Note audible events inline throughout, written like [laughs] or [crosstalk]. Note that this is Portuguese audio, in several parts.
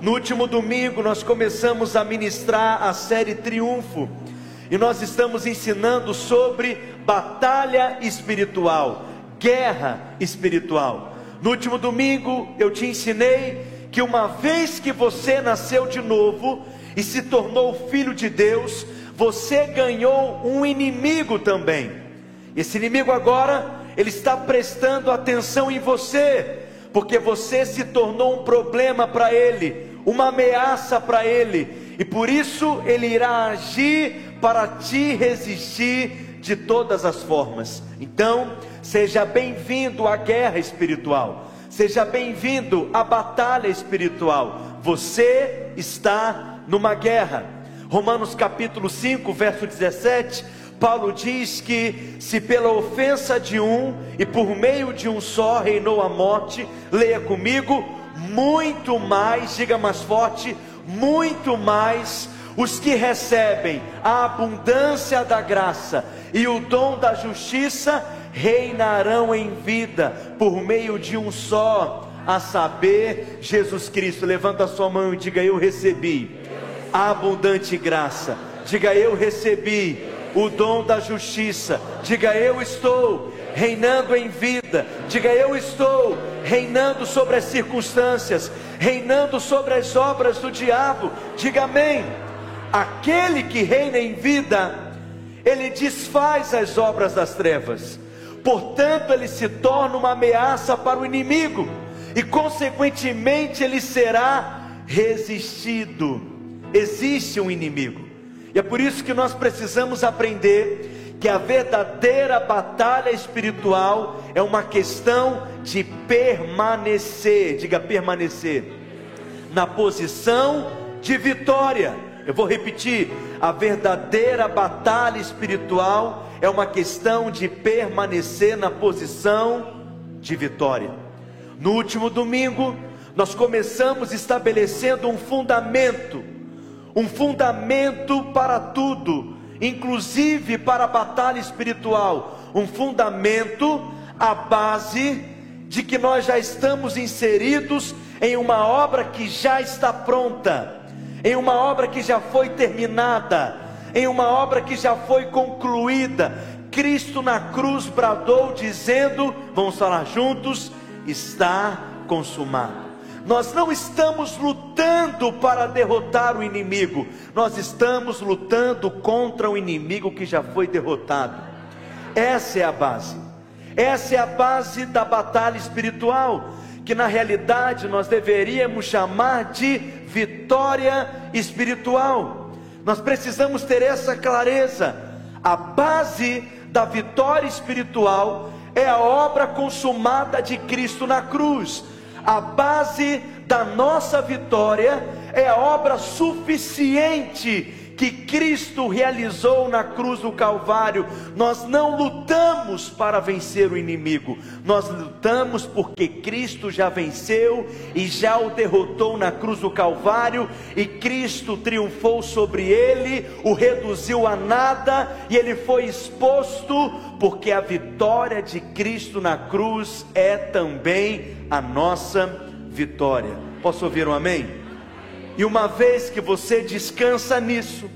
No último domingo nós começamos a ministrar a série Triunfo e nós estamos ensinando sobre batalha espiritual, guerra espiritual. No último domingo eu te ensinei que uma vez que você nasceu de novo e se tornou filho de Deus, você ganhou um inimigo também. Esse inimigo agora, ele está prestando atenção em você, porque você se tornou um problema para ele uma ameaça para ele, e por isso ele irá agir para te resistir de todas as formas. Então, seja bem-vindo à guerra espiritual, seja bem-vindo à batalha espiritual. Você está numa guerra. Romanos capítulo 5, verso 17. Paulo diz que se pela ofensa de um e por meio de um só reinou a morte, leia comigo, muito mais, diga mais forte, muito mais os que recebem a abundância da graça e o dom da justiça reinarão em vida por meio de um só, a saber, Jesus Cristo. Levanta a sua mão e diga: Eu recebi a abundante graça. Diga: Eu recebi o dom da justiça. Diga: Eu estou reinando em vida. Diga: Eu estou reinando sobre as circunstâncias, reinando sobre as obras do diabo. Diga amém. Aquele que reina em vida, ele desfaz as obras das trevas. Portanto, ele se torna uma ameaça para o inimigo e consequentemente ele será resistido. Existe um inimigo. E é por isso que nós precisamos aprender que a verdadeira batalha espiritual é uma questão de permanecer, diga permanecer, na posição de vitória. Eu vou repetir: a verdadeira batalha espiritual é uma questão de permanecer na posição de vitória. No último domingo, nós começamos estabelecendo um fundamento, um fundamento para tudo inclusive para a batalha espiritual, um fundamento, a base de que nós já estamos inseridos em uma obra que já está pronta, em uma obra que já foi terminada, em uma obra que já foi concluída. Cristo na cruz bradou dizendo: vamos falar juntos, está consumado. Nós não estamos lutando para derrotar o inimigo, nós estamos lutando contra o inimigo que já foi derrotado. Essa é a base, essa é a base da batalha espiritual, que na realidade nós deveríamos chamar de vitória espiritual. Nós precisamos ter essa clareza. A base da vitória espiritual é a obra consumada de Cristo na cruz a base da nossa vitória é a obra suficiente que Cristo realizou na cruz do Calvário. Nós não lutamos para vencer o inimigo, nós lutamos porque Cristo já venceu e já o derrotou na cruz do Calvário, e Cristo triunfou sobre ele, o reduziu a nada, e ele foi exposto, porque a vitória de Cristo na cruz é também a nossa vitória. Posso ouvir um amém? E uma vez que você descansa nisso,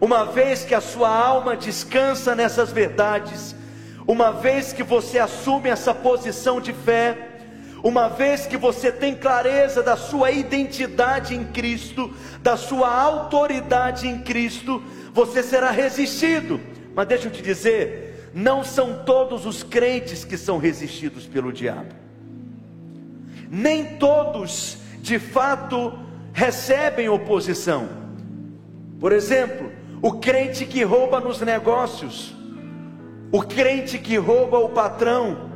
uma vez que a sua alma descansa nessas verdades, uma vez que você assume essa posição de fé, uma vez que você tem clareza da sua identidade em Cristo, da sua autoridade em Cristo, você será resistido. Mas deixa eu te dizer, não são todos os crentes que são resistidos pelo diabo. Nem todos, de fato, recebem oposição. Por exemplo, o crente que rouba nos negócios, o crente que rouba o patrão,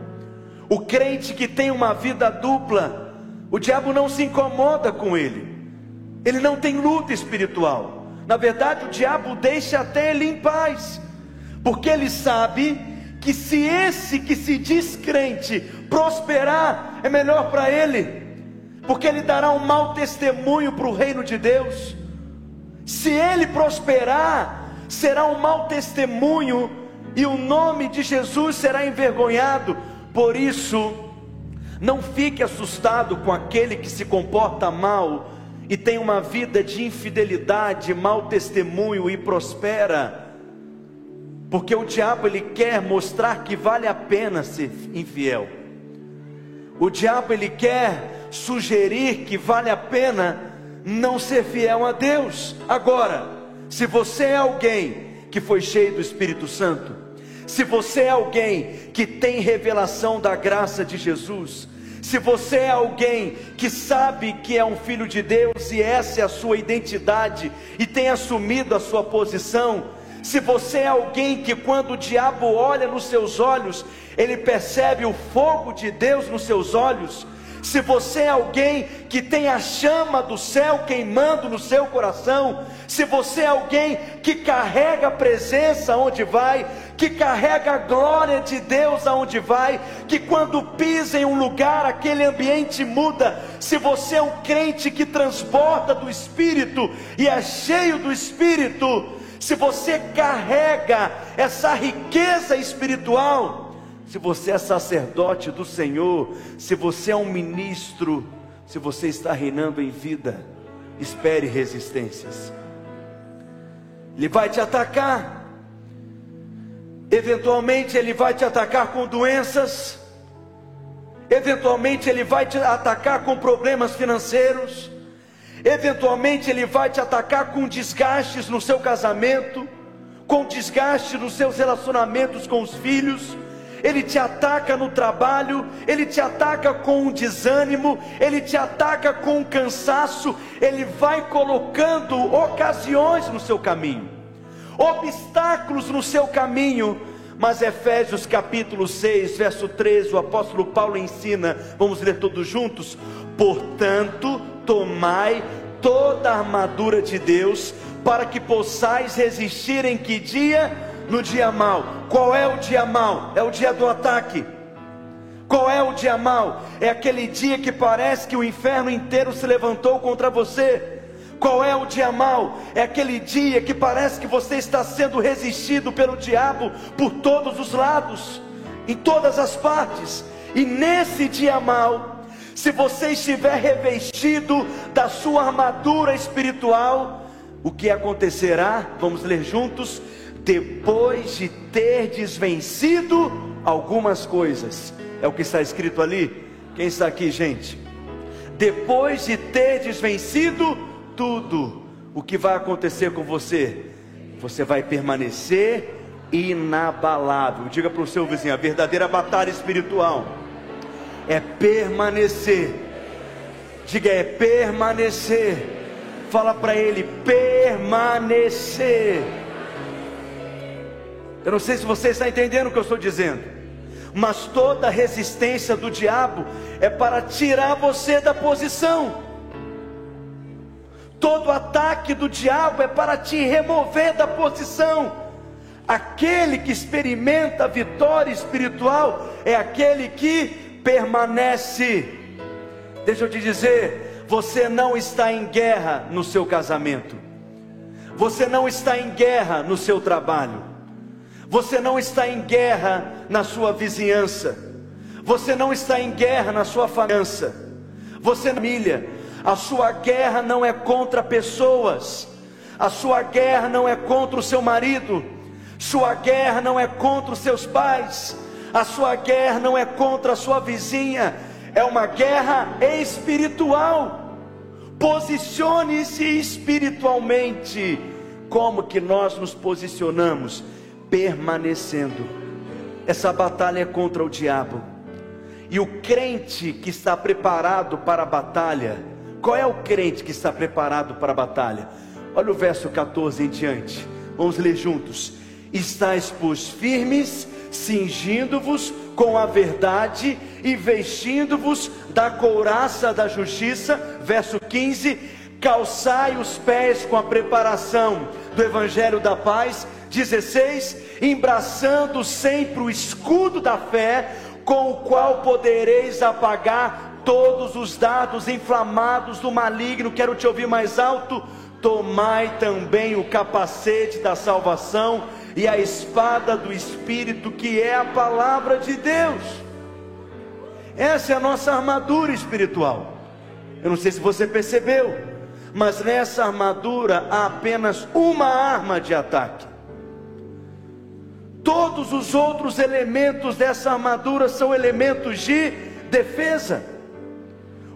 o crente que tem uma vida dupla, o diabo não se incomoda com ele, ele não tem luta espiritual. Na verdade, o diabo deixa até ele em paz, porque ele sabe que se esse que se diz crente prosperar, é melhor para ele porque ele dará um mau testemunho para o reino de Deus. Se ele prosperar, será um mau testemunho e o nome de Jesus será envergonhado. Por isso, Não fique assustado com aquele que se comporta mal e tem uma vida de infidelidade, mau testemunho e prospera. Porque o diabo ele quer mostrar que vale a pena ser infiel. O diabo ele quer sugerir que vale a pena não ser fiel a Deus. Agora, se você é alguém que foi cheio do Espírito Santo, se você é alguém que tem revelação da graça de Jesus, se você é alguém que sabe que é um filho de Deus e essa é a sua identidade e tem assumido a sua posição, se você é alguém que quando o diabo olha nos seus olhos, ele percebe o fogo de Deus nos seus olhos, se você é alguém que tem a chama do céu queimando no seu coração, se você é alguém que carrega a presença onde vai, que carrega a glória de Deus aonde vai, que quando pisa em um lugar aquele ambiente muda. Se você é um crente que transborda do Espírito e é cheio do Espírito, se você carrega essa riqueza espiritual, se você é sacerdote do Senhor, se você é um ministro, se você está reinando em vida, espere resistências. Ele vai te atacar, eventualmente, ele vai te atacar com doenças, eventualmente, ele vai te atacar com problemas financeiros, eventualmente, ele vai te atacar com desgastes no seu casamento, com desgaste nos seus relacionamentos com os filhos ele te ataca no trabalho, ele te ataca com um desânimo, ele te ataca com um cansaço, ele vai colocando ocasiões no seu caminho, obstáculos no seu caminho. Mas Efésios capítulo 6, verso 13, o apóstolo Paulo ensina, vamos ler todos juntos: portanto, tomai toda a armadura de Deus, para que possais resistir em que dia? No dia mal. Qual é o dia mal? É o dia do ataque. Qual é o dia mal? É aquele dia que parece que o inferno inteiro se levantou contra você. Qual é o dia mal? É aquele dia que parece que você está sendo resistido pelo diabo por todos os lados, em todas as partes. E nesse dia mal, se você estiver revestido da sua armadura espiritual, o que acontecerá? Vamos ler juntos depois de ter desvencido algumas coisas. É o que está escrito ali. Quem está aqui, gente? Depois de ter desvencido tudo, o que vai acontecer com você? Você vai permanecer inabalável. Diga para o seu vizinho: a verdadeira batalha espiritual é permanecer. Diga, é permanecer. Fala para ele: permanecer eu não sei se você está entendendo o que eu estou dizendo, mas toda resistência do diabo é para tirar você da posição. Todo ataque do diabo é para te remover da posição. Aquele que experimenta a vitória espiritual é aquele que permanece. Deixa eu te dizer, você não está em guerra no seu casamento. Você não está em guerra no seu trabalho. Você não está em guerra na sua vizinhança. Você não está em guerra na sua família. Você família. A sua guerra não é contra pessoas. A sua guerra não é contra o seu marido. Sua guerra não é contra os seus pais. A sua guerra não é contra a sua vizinha. É uma guerra espiritual. Posicione-se espiritualmente. Como que nós nos posicionamos? Permanecendo. Essa batalha é contra o diabo. E o crente que está preparado para a batalha, qual é o crente que está preparado para a batalha? Olha o verso 14 em diante. Vamos ler juntos. Estais, pois, firmes, cingindo-vos com a verdade e vestindo-vos da couraça da justiça. Verso 15: calçai os pés com a preparação do evangelho da paz 16: embraçando sempre o escudo da fé, com o qual podereis apagar todos os dados inflamados do maligno. Quero te ouvir mais alto. Tomai também o capacete da salvação e a espada do Espírito, que é a palavra de Deus. Essa é a nossa armadura espiritual. Eu não sei se você percebeu, mas nessa armadura há apenas uma arma de ataque. Todos os outros elementos dessa armadura são elementos de defesa.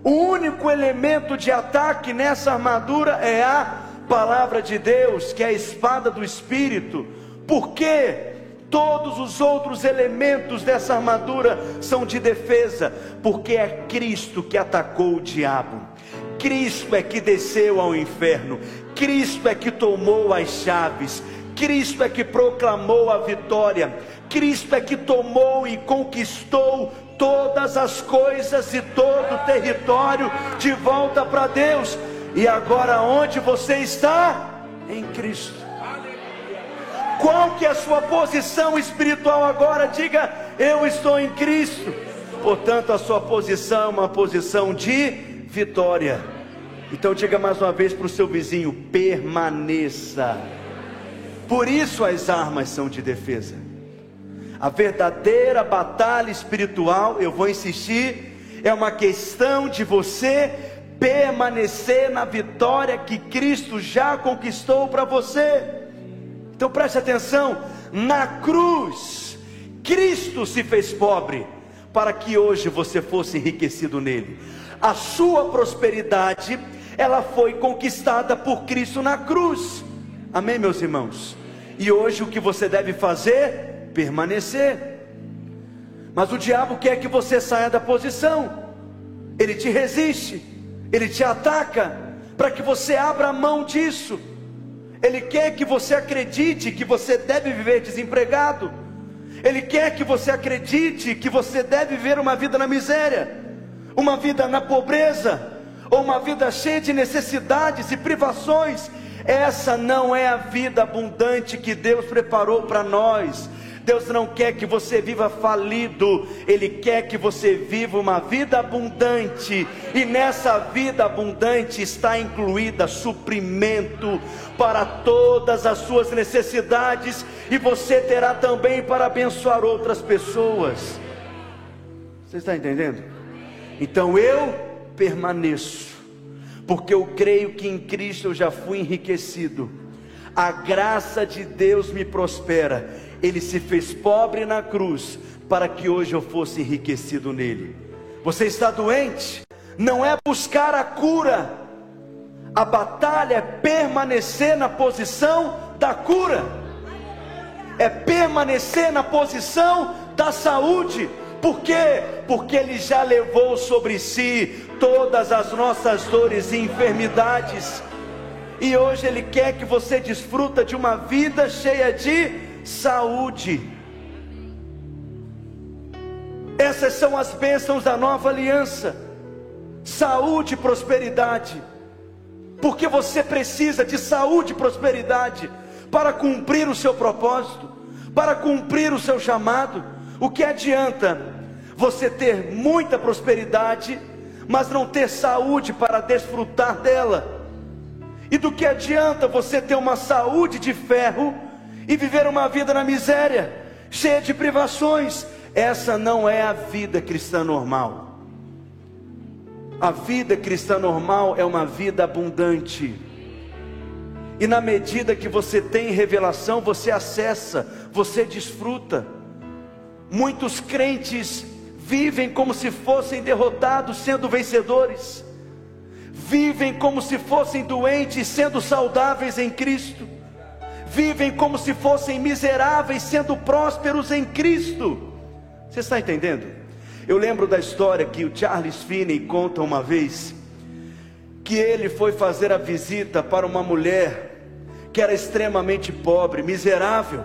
O único elemento de ataque nessa armadura é a palavra de Deus, que é a espada do Espírito. Porque todos os outros elementos dessa armadura são de defesa, porque é Cristo que atacou o diabo. Cristo é que desceu ao inferno, Cristo é que tomou as chaves, Cristo é que proclamou a vitória, Cristo é que tomou e conquistou todas as coisas e todo o território de volta para Deus. E agora onde você está? Em Cristo. Qual que é a sua posição espiritual agora? Diga, eu estou em Cristo. Portanto, a sua posição é uma posição de vitória. Então diga mais uma vez para o seu vizinho: permaneça. Por isso as armas são de defesa. A verdadeira batalha espiritual, eu vou insistir, é uma questão de você permanecer na vitória que Cristo já conquistou para você. Então preste atenção: na cruz, Cristo se fez pobre para que hoje você fosse enriquecido nele. A sua prosperidade, ela foi conquistada por Cristo na cruz. Amém, meus irmãos? E hoje o que você deve fazer? Permanecer. Mas o diabo quer que você saia da posição. Ele te resiste, ele te ataca para que você abra a mão disso. Ele quer que você acredite que você deve viver desempregado. Ele quer que você acredite que você deve viver uma vida na miséria, uma vida na pobreza, ou uma vida cheia de necessidades e privações essa não é a vida abundante que Deus preparou para nós. Deus não quer que você viva falido, Ele quer que você viva uma vida abundante, e nessa vida abundante está incluída suprimento para todas as suas necessidades, e você terá também para abençoar outras pessoas. Você está entendendo? Então eu permaneço porque eu creio que em Cristo eu já fui enriquecido. A graça de Deus me prospera. Ele se fez pobre na cruz para que hoje eu fosse enriquecido nele. Você está doente? Não é buscar a cura. A batalha é permanecer na posição da cura. É permanecer na posição da saúde. Por quê? Porque ele já levou sobre si todas as nossas dores e enfermidades. E hoje Ele quer que você desfruta de uma vida cheia de saúde. Essas são as bênçãos da nova aliança: saúde e prosperidade. Porque você precisa de saúde e prosperidade para cumprir o seu propósito, para cumprir o seu chamado. O que adianta você ter muita prosperidade mas não ter saúde para desfrutar dela. E do que adianta você ter uma saúde de ferro e viver uma vida na miséria, cheia de privações? Essa não é a vida cristã normal. A vida cristã normal é uma vida abundante. E na medida que você tem revelação, você acessa, você desfruta. Muitos crentes vivem como se fossem derrotados, sendo vencedores, vivem como se fossem doentes, sendo saudáveis em Cristo, vivem como se fossem miseráveis, sendo prósperos em Cristo. Você está entendendo? Eu lembro da história que o Charles Finney conta uma vez, que ele foi fazer a visita para uma mulher que era extremamente pobre, miserável,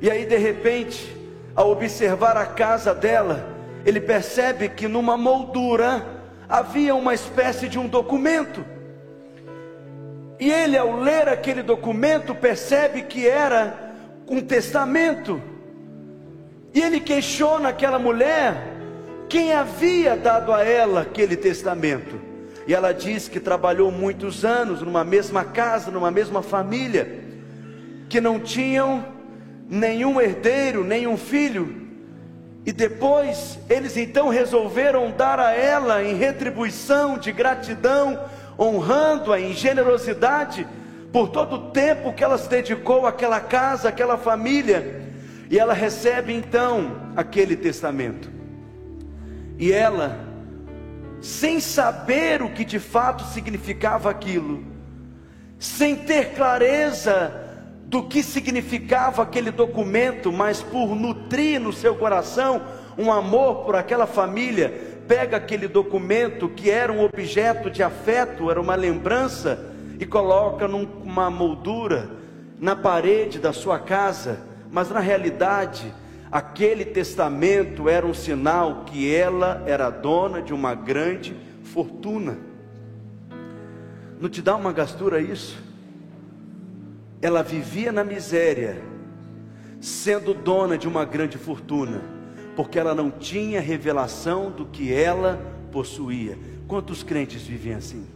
e aí de repente ao observar a casa dela, ele percebe que numa moldura havia uma espécie de um documento. E ele, ao ler aquele documento, percebe que era um testamento. E ele questiona aquela mulher quem havia dado a ela aquele testamento. E ela diz que trabalhou muitos anos numa mesma casa, numa mesma família, que não tinham nenhum herdeiro, nenhum filho, E depois eles então resolveram dar a ela em retribuição de gratidão, honrando-a em generosidade por todo o tempo que ela se dedicou àquela casa, àquela família. E ela recebe então aquele testamento. E ela, sem saber o que de fato significava aquilo, sem ter clareza do que significava aquele documento, mas por nutrir no seu coração um amor por aquela família, pega aquele documento que era um objeto de afeto, era uma lembrança, e coloca numa moldura na parede da sua casa, mas na realidade, aquele testamento era um sinal que ela era dona de uma grande fortuna. Não te dá uma gastura isso? Ela vivia na miséria, sendo dona de uma grande fortuna, porque ela não tinha revelação do que ela possuía. Quantos crentes vivem assim?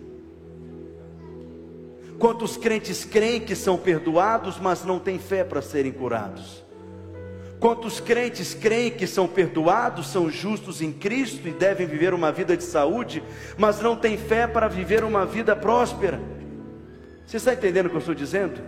Quantos crentes creem que são perdoados, mas não têm fé para serem curados? Quantos crentes creem que são perdoados, são justos em Cristo e devem viver uma vida de saúde, mas não têm fé para viver uma vida próspera? Você está entendendo o que eu estou dizendo?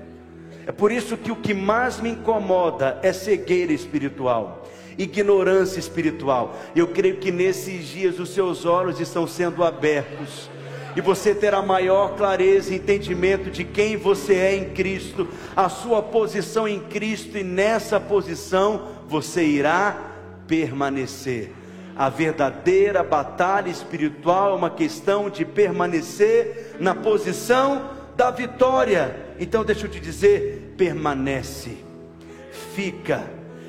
É por isso que o que mais me incomoda é cegueira espiritual, ignorância espiritual. Eu creio que nesses dias os seus olhos estão sendo abertos e você terá maior clareza e entendimento de quem você é em Cristo, a sua posição em Cristo, e nessa posição você irá permanecer. A verdadeira batalha espiritual é uma questão de permanecer na posição da vitória. Então deixa eu te dizer, permanece, fica,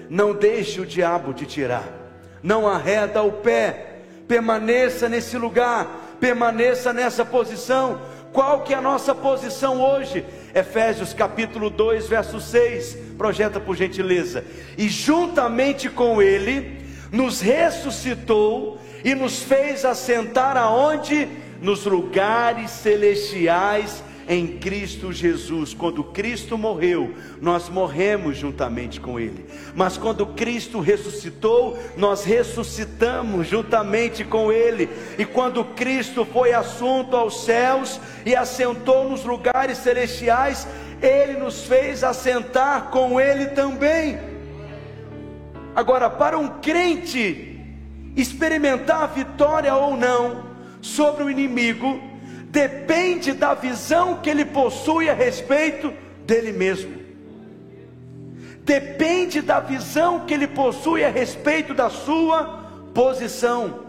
não deixe o diabo te tirar, não arreda o pé, permaneça nesse lugar, permaneça nessa posição. Qual que é a nossa posição hoje? Efésios capítulo 2, verso 6, projeta por gentileza. E juntamente com ele nos ressuscitou e nos fez assentar aonde? Nos lugares celestiais em Cristo Jesus. Quando Cristo morreu, nós morremos juntamente com Ele. Mas quando Cristo ressuscitou, nós ressuscitamos juntamente com Ele. E quando Cristo foi assunto aos céus e assentou nos lugares celestiais, Ele nos fez assentar com Ele também. Agora, para um crente experimentar a vitória ou não sobre o inimigo, depende da visão que ele possui a respeito dele mesmo. Depende da visão que ele possui a respeito da sua posição.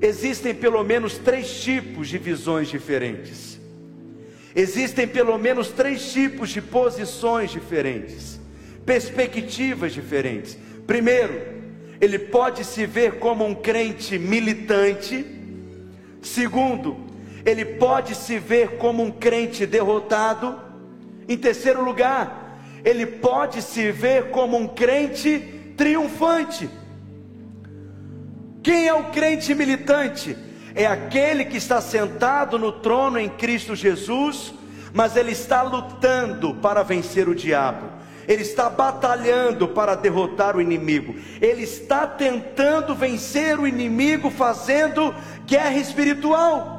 Existem pelo menos três tipos de visões diferentes. Existem pelo menos três tipos de posições diferentes, perspectivas diferentes. Primeiro, ele pode se ver como um crente militante. Segundo, ele pode se ver como um crente derrotado. Em terceiro lugar, ele pode se ver como um crente triunfante. Quem é o crente militante? É aquele que está sentado no trono em Cristo Jesus, mas ele está lutando para vencer o diabo. Ele está batalhando para derrotar o inimigo. Ele está tentando vencer o inimigo fazendo guerra espiritual.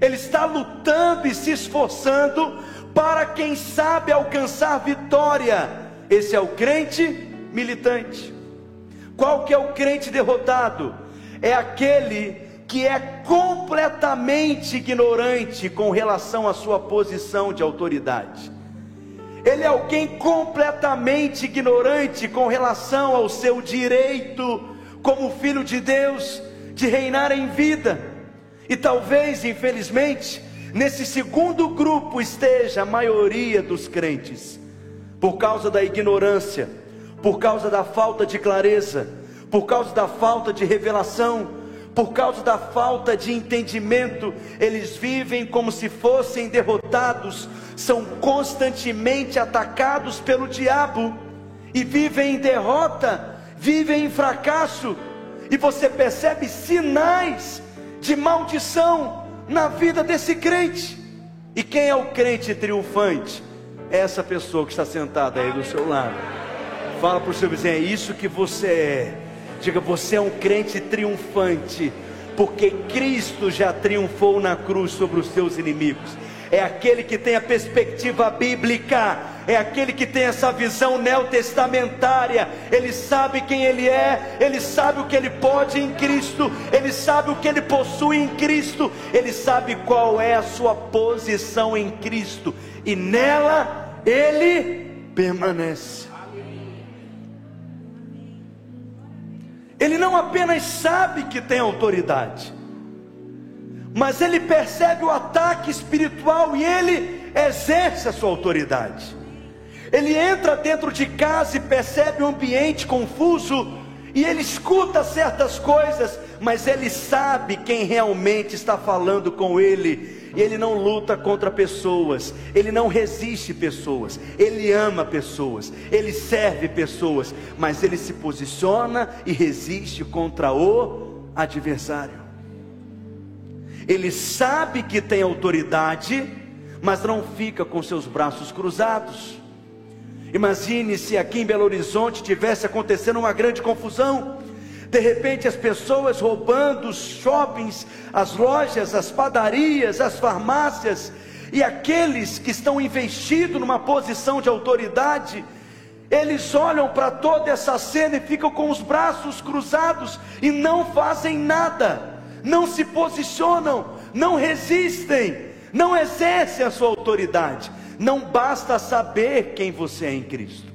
Ele está lutando e se esforçando para, quem sabe, alcançar vitória. Esse é o crente militante. Qual que é o crente derrotado? É aquele que é completamente ignorante com relação à sua posição de autoridade. Ele é alguém completamente ignorante com relação ao seu direito como filho de Deus de reinar em vida. E talvez, infelizmente, nesse segundo grupo esteja a maioria dos crentes, por causa da ignorância, por causa da falta de clareza, por causa da falta de revelação, por causa da falta de entendimento, eles vivem como se fossem derrotados, são constantemente atacados pelo diabo e vivem em derrota, vivem em fracasso, e você percebe sinais de maldição na vida desse crente. E quem é o crente triunfante? É essa pessoa que está sentada aí do seu lado. Fala para o seu vizinho: é isso que você é. Diga, você é um crente triunfante, porque Cristo já triunfou na cruz sobre os seus inimigos. É aquele que tem a perspectiva bíblica, é aquele que tem essa visão neotestamentária. Ele sabe quem ele é, ele sabe o que ele pode em Cristo, ele sabe o que ele possui em Cristo, ele sabe qual é a sua posição em Cristo, e nela ele permanece. Ele não apenas sabe que tem autoridade, mas ele percebe o ataque espiritual e ele exerce a sua autoridade. Ele entra dentro de casa e percebe o um ambiente confuso, e ele escuta certas coisas, mas ele sabe quem realmente está falando com ele, ele não luta contra pessoas, ele não resiste pessoas, ele ama pessoas, ele serve pessoas, mas ele se posiciona e resiste contra o adversário. Ele sabe que tem autoridade, mas não fica com seus braços cruzados. Imagine se aqui em Belo Horizonte tivesse acontecendo uma grande confusão de repente as pessoas roubando os shoppings, as lojas, as padarias, as farmácias, e aqueles que estão investidos numa posição de autoridade, eles olham para toda essa cena e ficam com os braços cruzados e não fazem nada, não se posicionam, não resistem, não exercem a sua autoridade. Não basta saber quem você é em Cristo,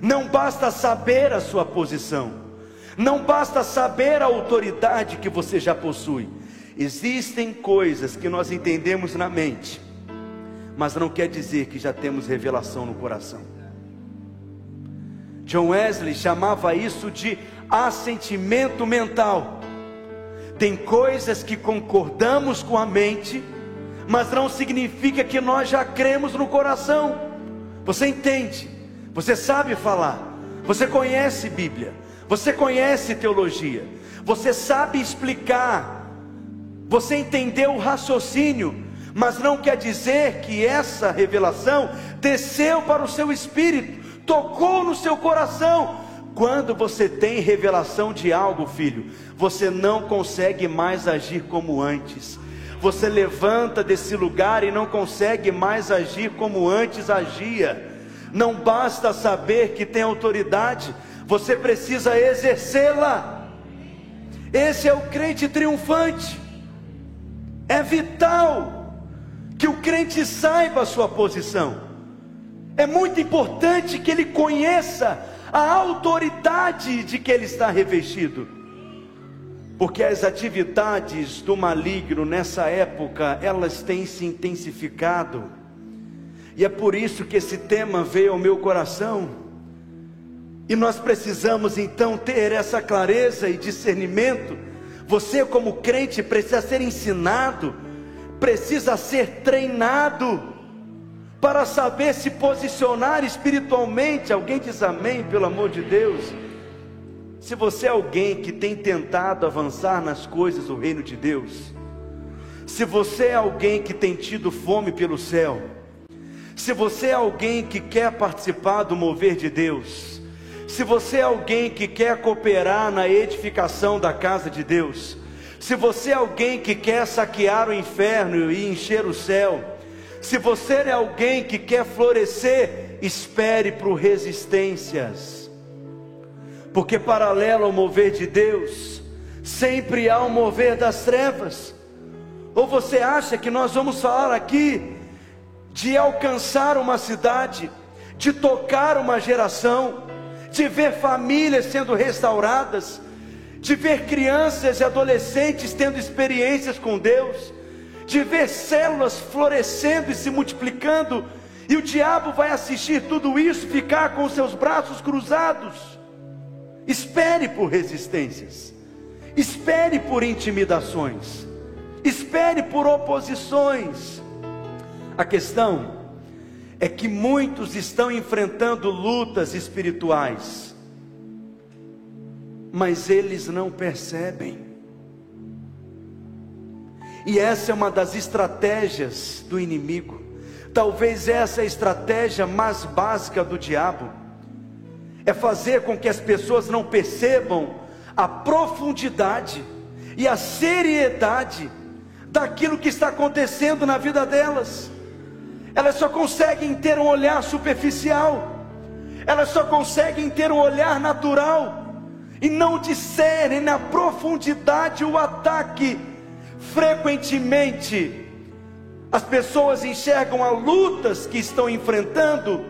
não basta saber a sua posição. Não basta saber a autoridade que você já possui. Existem coisas que nós entendemos na mente, mas não quer dizer que já temos revelação no coração. John Wesley chamava isso de assentimento mental. Tem coisas que concordamos com a mente, mas não significa que nós já cremos no coração. Você entende, você sabe falar, você conhece Bíblia, você conhece teologia, você sabe explicar, você entendeu o raciocínio, mas não quer dizer que essa revelação desceu para o seu espírito, tocou no seu coração. Quando você tem revelação de algo, filho, você não consegue mais agir como antes. Você levanta desse lugar e não consegue mais agir como antes agia. Não basta saber que tem autoridade, você precisa exercê-la. Esse é o crente triunfante. É vital que o crente saiba a sua posição. É muito importante que ele conheça a autoridade de que ele está revestido. Porque as atividades do maligno nessa época, elas têm se intensificado. E é por isso que esse tema veio ao meu coração e nós precisamos então ter essa clareza e discernimento. Você, como crente, precisa ser ensinado, precisa ser treinado para saber se posicionar espiritualmente. Alguém diz amém, pelo amor de Deus. Se você é alguém que tem tentado avançar nas coisas do reino de Deus, se você é alguém que tem tido fome pelo céu, se você é alguém que quer participar do mover de Deus, se você é alguém que quer cooperar na edificação da casa de Deus, se você é alguém que quer saquear o inferno e encher o céu, se você é alguém que quer florescer, espere por resistências, porque paralelo ao mover de Deus, sempre há um mover das trevas. Ou você acha que nós vamos falar aqui de alcançar uma cidade, de tocar uma geração, de ver famílias sendo restauradas, de ver crianças e adolescentes tendo experiências com Deus, de ver células florescendo e se multiplicando, e o diabo vai assistir tudo isso, ficar com seus braços cruzados. Espere por resistências, espere por intimidações, espere por oposições. A questão é que muitos estão enfrentando lutas espirituais, mas eles não percebem. E essa é uma das estratégias do inimigo. Talvez essa é a estratégia mais básica do diabo. É fazer com que as pessoas não percebam a profundidade e a seriedade daquilo que está acontecendo na vida delas. Elas só conseguem ter um olhar superficial, elas só conseguem ter um olhar natural e não discernem na profundidade o ataque. Frequentemente, as pessoas enxergam as lutas que estão enfrentando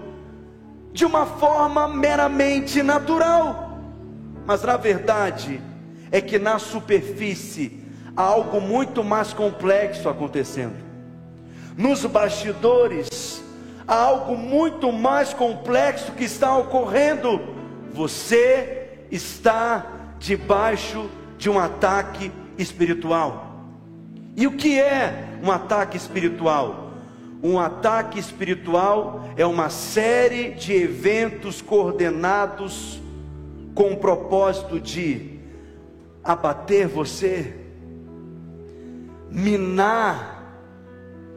de uma forma meramente natural, mas na verdade é que na superfície há algo muito mais complexo acontecendo. Nos bastidores há algo muito mais complexo que está ocorrendo. Você está debaixo de um ataque espiritual. E o que é um ataque espiritual? Um ataque espiritual é uma série de eventos coordenados com o propósito de abater você, minar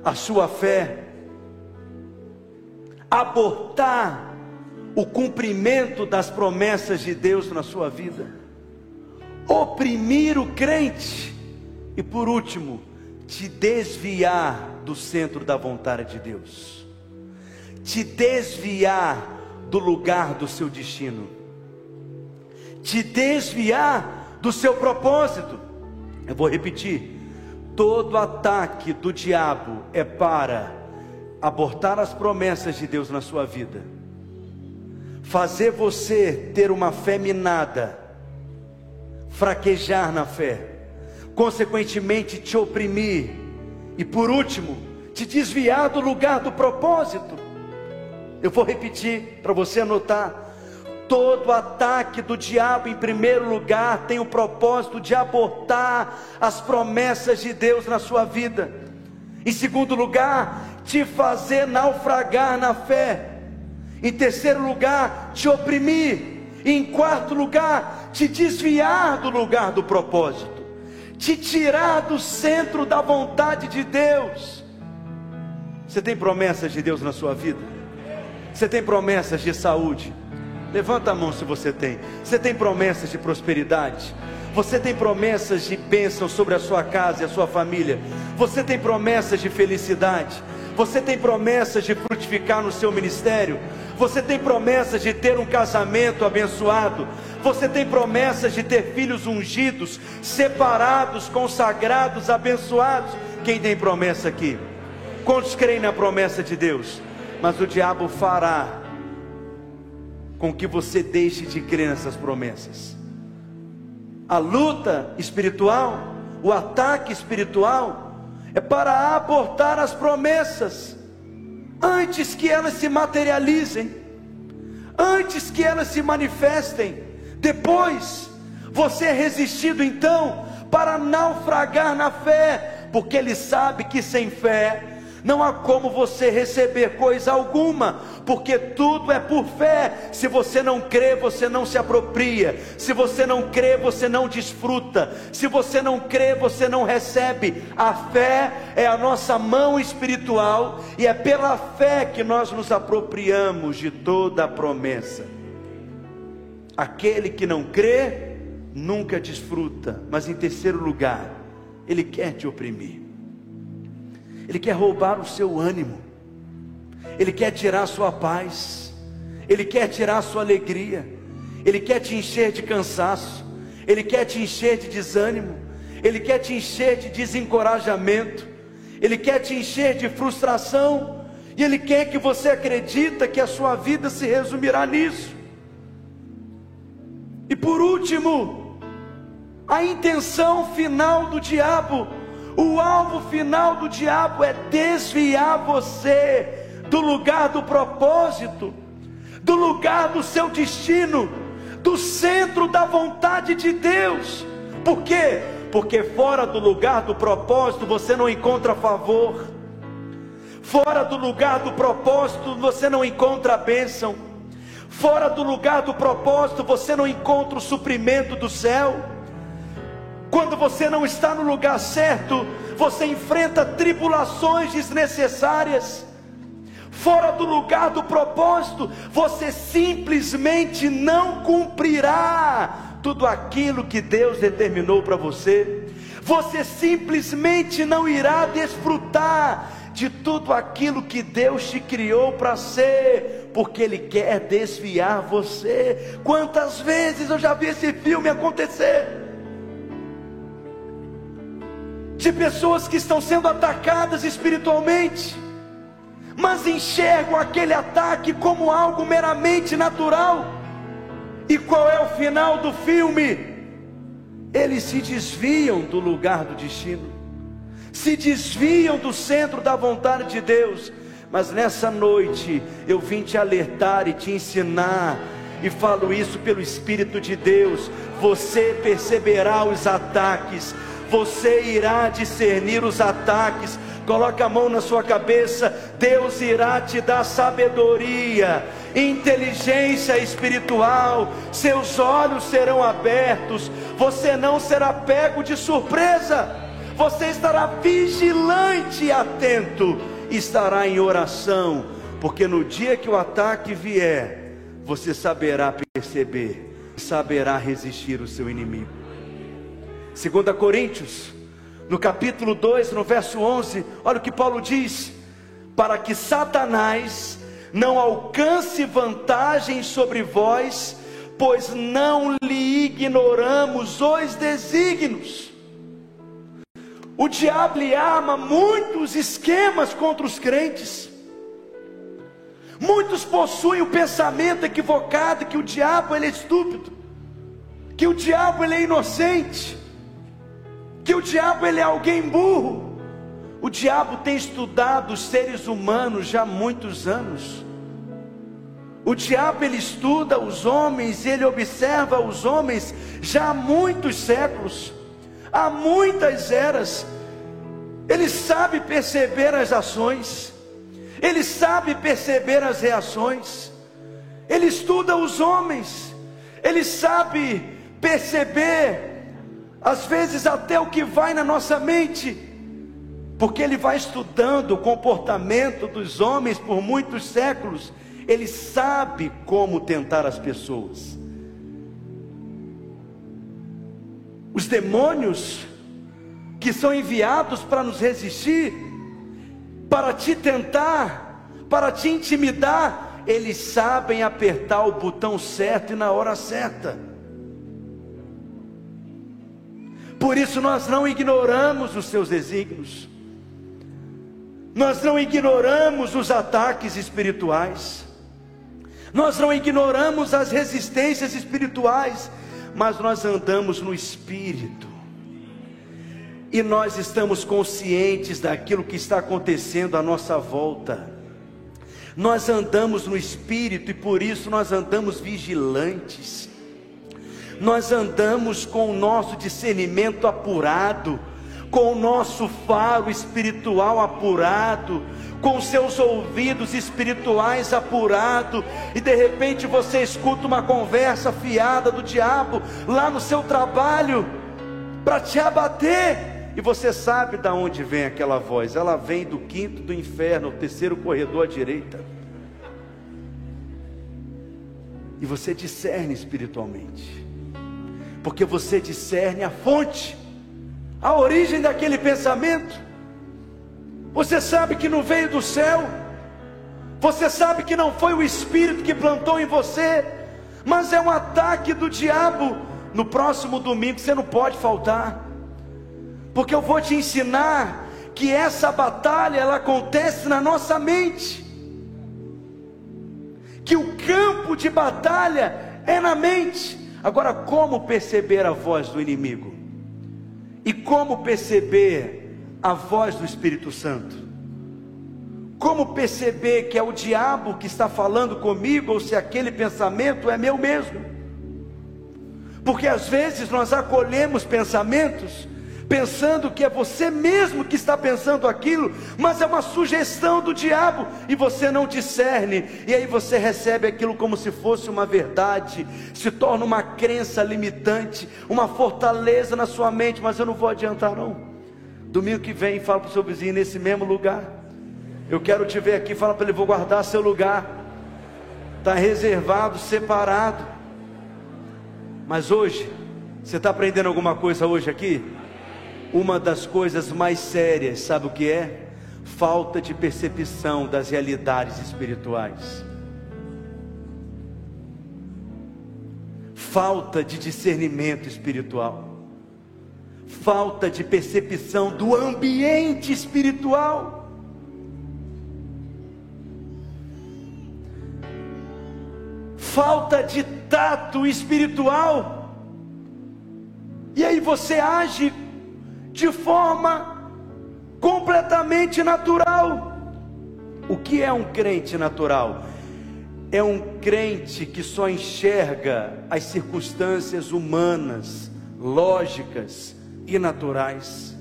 a sua fé, abortar o cumprimento das promessas de Deus na sua vida, oprimir o crente e, por último, te desviar do centro da vontade de Deus, te desviar do lugar do seu destino, te desviar do seu propósito. Eu vou repetir: todo ataque do diabo é para abortar as promessas de Deus na sua vida, fazer você ter uma fé minada, fraquejar na fé consequentemente te oprimir e por último, te desviar do lugar do propósito. Eu vou repetir para você anotar. Todo ataque do diabo, em primeiro lugar, tem o propósito de abortar as promessas de Deus na sua vida. Em segundo lugar, te fazer naufragar na fé. Em terceiro lugar, te oprimir. E em quarto lugar, te desviar do lugar do propósito te tirar do centro da vontade de Deus. Você tem promessas de Deus na sua vida? Você tem promessas de saúde? Levanta a mão se você tem. Você tem promessas de prosperidade? Você tem promessas de bênção sobre a sua casa e a sua família? Você tem promessas de felicidade? Você tem promessas de frutificar no seu ministério? Você tem promessas de ter um casamento abençoado? Você tem promessas de ter filhos ungidos, separados, consagrados, abençoados? Quem tem promessa aqui? Quantos creem na promessa de Deus? Mas o diabo fará com que você deixe de crer nessas promessas. A luta espiritual, o ataque espiritual, é para abortar as promessas antes que elas se materializem, antes que elas se manifestem. Depois, você é resistido então para naufragar na fé, porque ele sabe que sem fé não há como você receber coisa alguma, porque tudo é por fé. Se você não crê, você não se apropria. Se você não crê, você não desfruta. Se você não crê, você não recebe. A fé é a nossa mão espiritual e é pela fé que nós nos apropriamos de toda a promessa. Aquele que não crê, nunca desfruta. Mas em terceiro lugar, ele quer te oprimir. Ele quer roubar o seu ânimo. Ele quer tirar a sua paz. Ele quer tirar a sua alegria. Ele quer te encher de cansaço. Ele quer te encher de desânimo. Ele quer te encher de desencorajamento. Ele quer te encher de frustração. E ele quer que você acredita que a sua vida se resumirá nisso. E por último, a intenção final do diabo, o alvo final do diabo é desviar você do lugar do propósito, do lugar do seu destino, do centro da vontade de Deus. Por quê? Porque fora do lugar do propósito você não encontra favor. Fora do lugar do propósito você não encontra a bênção Fora do lugar do propósito, você não encontra o suprimento do céu. Quando você não está no lugar certo, você enfrenta tribulações desnecessárias. Fora do lugar do propósito, você simplesmente não cumprirá tudo aquilo que Deus determinou para você. Você simplesmente não irá desfrutar de tudo aquilo que Deus te criou para ser, porque Ele quer desviar você. Quantas vezes eu já vi esse filme acontecer? De pessoas que estão sendo atacadas espiritualmente, mas enxergam aquele ataque como algo meramente natural. E qual é o final do filme? Eles se desviam do lugar do destino se desviam do centro da vontade de Deus. Mas nessa noite eu vim te alertar e te ensinar, e falo isso pelo Espírito de Deus. Você perceberá os ataques, você irá discernir os ataques. Coloca a mão na sua cabeça, Deus irá te dar sabedoria, inteligência espiritual, seus olhos serão abertos, você não será pego de surpresa. Você estará vigilante e atento, estará em oração, porque no dia que o ataque vier, você saberá perceber, saberá resistir o seu inimigo. 2 Coríntios, no capítulo 2, no verso 11, olha o que Paulo diz: para que Satanás não alcance vantagem sobre vós, pois não lhe ignoramos os desígnios. O diabo lhe arma muitos esquemas contra os crentes. Muitos possuem o pensamento equivocado que o diabo ele é estúpido, que o diabo ele é inocente, que o diabo ele é alguém burro. O diabo tem estudado os seres humanos já há muitos anos. O diabo ele estuda os homens, ele observa os homens já há muitos séculos há muitas eras. Ele sabe perceber as ações, ele sabe perceber as reações, ele estuda os homens, ele sabe perceber, às vezes até o que vai na nossa mente, porque ele vai estudando o comportamento dos homens por muitos séculos, ele sabe como tentar as pessoas. Os demônios que são enviados para nos resistir, para te tentar, para te intimidar, eles sabem apertar o botão certo e na hora certa. Por isso nós não ignoramos os seus desígnios. Nós não ignoramos os ataques espirituais. Nós não ignoramos as resistências espirituais mas nós andamos no Espírito, e nós estamos conscientes daquilo que está acontecendo à nossa volta. Nós andamos no Espírito e por isso nós andamos vigilantes. Nós andamos com o nosso discernimento apurado, com o nosso faro espiritual apurado, com seus ouvidos espirituais apurados, e de repente você escuta uma conversa fiada do diabo lá no seu trabalho para te abater, e você sabe de onde vem aquela voz, ela vem do quinto do inferno, o terceiro corredor à direita. E você discerne espiritualmente, porque você discerne a fonte, a origem daquele pensamento. Você sabe que não veio do céu. Você sabe que não foi o Espírito que plantou em você, mas é um ataque do diabo. No próximo domingo você não pode faltar, porque eu vou te ensinar que essa batalha ela acontece na nossa mente, que o campo de batalha é na mente. Agora, como perceber a voz do inimigo? E como perceber a voz do Espírito Santo? Como perceber que é o diabo que está falando comigo ou se aquele pensamento é meu mesmo? Porque às vezes nós acolhemos pensamentos pensando que é você mesmo que está pensando aquilo, mas é uma sugestão do diabo e você não discerne, e aí você recebe aquilo como se fosse uma verdade, se torna uma crença limitante, uma fortaleza na sua mente, mas eu não vou adiantar não. Domingo que vem, fala para o seu vizinho nesse mesmo lugar. Eu quero te ver aqui, fala para ele: vou guardar seu lugar. Está reservado, separado. Mas hoje, você está aprendendo alguma coisa hoje aqui? Uma das coisas mais sérias, sabe o que é? Falta de percepção das realidades espirituais. Falta de discernimento espiritual. Falta de percepção do ambiente espiritual. falta de tato espiritual, e aí você age de forma completamente natural. O que é um crente natural? É um crente que só enxerga as circunstâncias humanas, lógicas e naturais.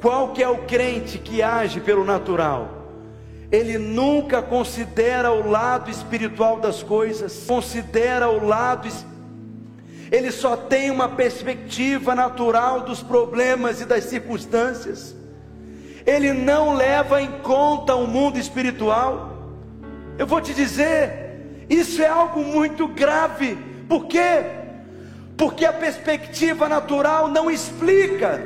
Qual que é o crente que age pelo natural? ele nunca considera o lado espiritual das coisas, considera o lado ele só tem uma perspectiva natural dos problemas e das circunstâncias. Ele não leva em conta o mundo espiritual. Eu vou te dizer, isso é algo muito grave. Por quê? Porque a perspectiva natural não explica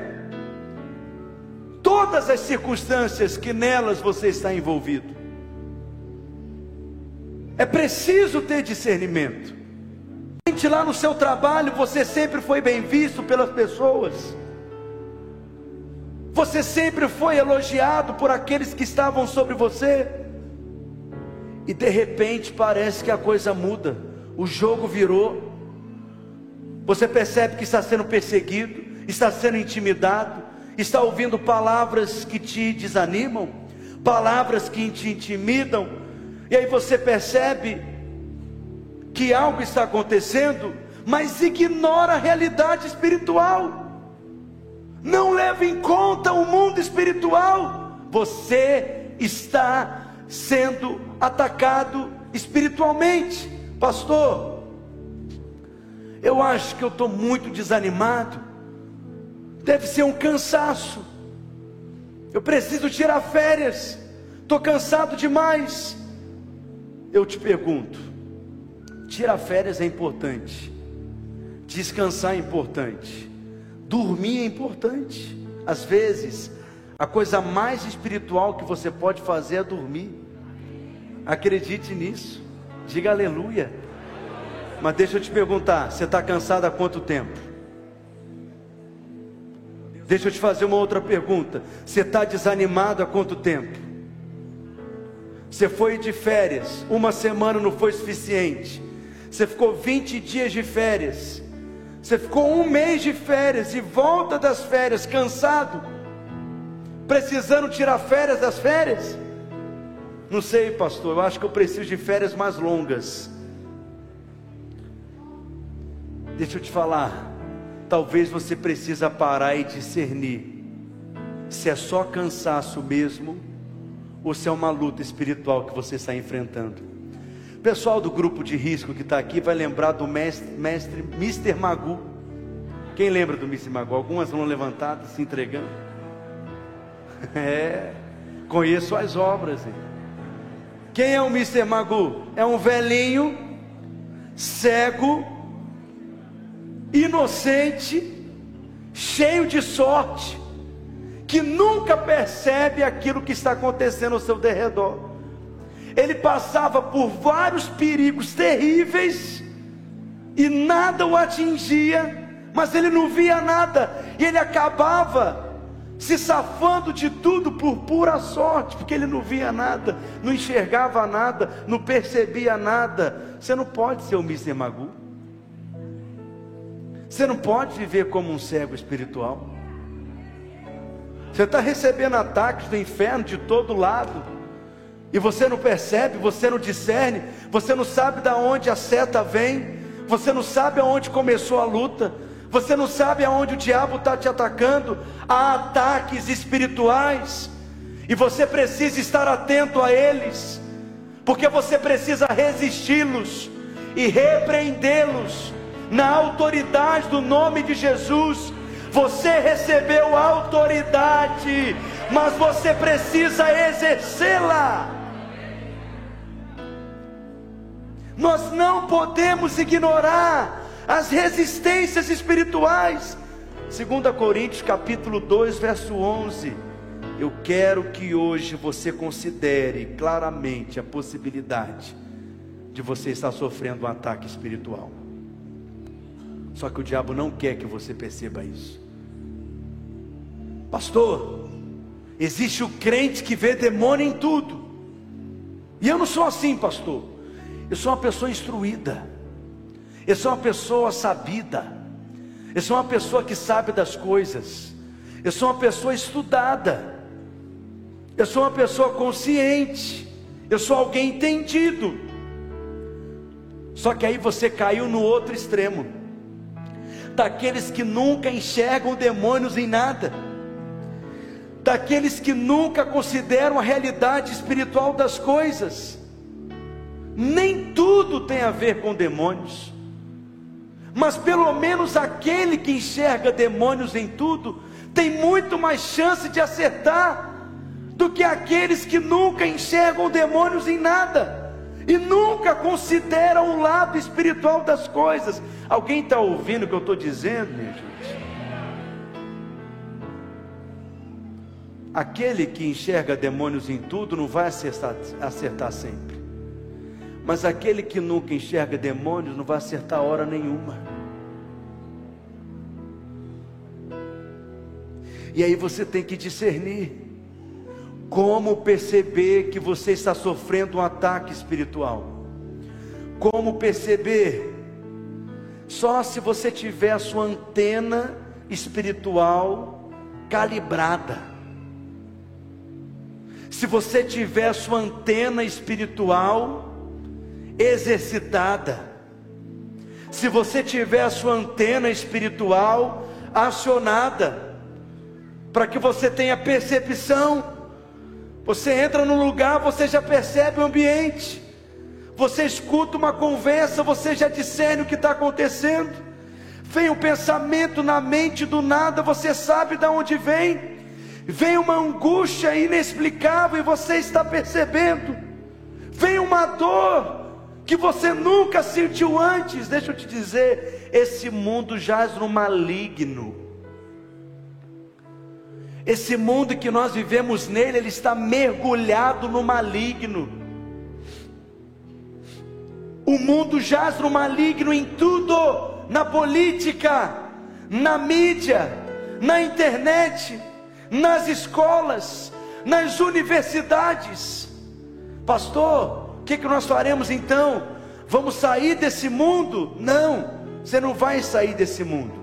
todas as circunstâncias que nelas você está envolvido. É preciso ter discernimento. Lá no seu trabalho, você sempre foi bem visto pelas pessoas. Você sempre foi elogiado por aqueles que estavam sobre você. E de repente parece que a coisa muda. O jogo virou. Você percebe que está sendo perseguido, está sendo intimidado, está ouvindo palavras que te desanimam, palavras que te intimidam, e aí você percebe que algo está acontecendo, mas ignora a realidade espiritual, não leva em conta o mundo espiritual, você está sendo atacado espiritualmente, pastor. Eu acho que eu estou muito desanimado deve ser um cansaço. Eu preciso tirar férias, estou cansado demais. Eu te pergunto: tirar férias é importante, descansar é importante, dormir é importante. Às vezes, a coisa mais espiritual que você pode fazer é dormir. Acredite nisso, diga aleluia. Mas deixa eu te perguntar: você está cansado há quanto tempo? Deixa eu te fazer uma outra pergunta. Você está desanimado há quanto tempo? Você foi de férias, uma semana não foi suficiente. Você ficou 20 dias de férias. Você ficou um mês de férias e volta das férias cansado, precisando tirar férias das férias. Não sei, pastor, eu acho que eu preciso de férias mais longas. Deixa eu te falar, talvez você precisa parar e discernir se é só cansaço mesmo ou se é uma luta espiritual que você está enfrentando. Pessoal do grupo de risco que está aqui vai lembrar do mestre, mestre Mr. Magu. Quem lembra do Mr. Magu? Algumas vão levantadas, se entregando. [laughs] É, conheço as obras. Hein? Quem é o Mr. Magu? É um velhinho, cego, inocente, cheio de sorte, que nunca percebe aquilo que está acontecendo ao seu derredor. Ele passava por vários perigos terríveis e nada o atingia, mas ele não via nada e ele acabava se safando de tudo por pura sorte, porque ele não via nada, não enxergava nada, não percebia nada. Você não pode ser o Mr. Magu. Você não pode viver como um cego espiritual. Você está recebendo ataques do inferno de todo lado. E você não percebe, você não discerne, você não sabe de onde a seta vem, você não sabe aonde começou a luta, você não sabe aonde o diabo está te atacando. Há ataques espirituais, e você precisa estar atento a eles, porque você precisa resisti-los e repreendê-los na autoridade do nome de Jesus. Você recebeu autoridade, mas você precisa exercê-la. Nós não podemos ignorar as resistências espirituais. 2 Coríntios capítulo 2, verso 11. Eu quero que hoje você considere claramente a possibilidade de você estar sofrendo um ataque espiritual. Só que o diabo não quer que você perceba isso. Pastor, existe o crente que vê demônio em tudo. E eu não sou assim, pastor. Eu sou uma pessoa instruída. Eu sou uma pessoa sabida. Eu sou uma pessoa que sabe das coisas. Eu sou uma pessoa estudada. Eu sou uma pessoa consciente. Eu sou alguém entendido. Só que aí você caiu no outro extremo. Daqueles que nunca enxergam demônios em nada. Daqueles que nunca consideram a realidade espiritual das coisas. Nem tudo tem a ver com demônios mas pelo menos aquele que enxerga demônios em tudo tem muito mais chance de acertar do que aqueles que nunca enxergam demônios em nada e nunca consideram o lado espiritual das coisas. Alguém está ouvindo o que eu estou dizendo, minha gente? Aquele que enxerga demônios em tudo não vai acertar, acertar sempre. Mas aquele que nunca enxerga demônios não vai acertar hora nenhuma. E aí você tem que discernir como perceber que você está sofrendo um ataque espiritual. Como perceber? Só se você tiver a sua antena espiritual calibrada. Se você tiver a sua antena espiritual exercitada, se você tiver a sua antena espiritual acionada, para que você tenha percepção, você entra no lugar, você já percebe o ambiente, você escuta uma conversa, você já discerne o que está acontecendo, vem um pensamento na mente do nada, você sabe de onde vem, vem uma angústia inexplicável e você está percebendo, vem uma dor, que você nunca sentiu antes. Deixa eu te dizer, esse mundo jaz no maligno. Esse mundo que nós vivemos nele, ele está mergulhado no maligno. O mundo jaz no maligno em tudo, na política, na mídia, na internet, nas escolas, nas universidades. Pastor, o que, que nós faremos então? Vamos sair desse mundo? Não, você não vai sair desse mundo.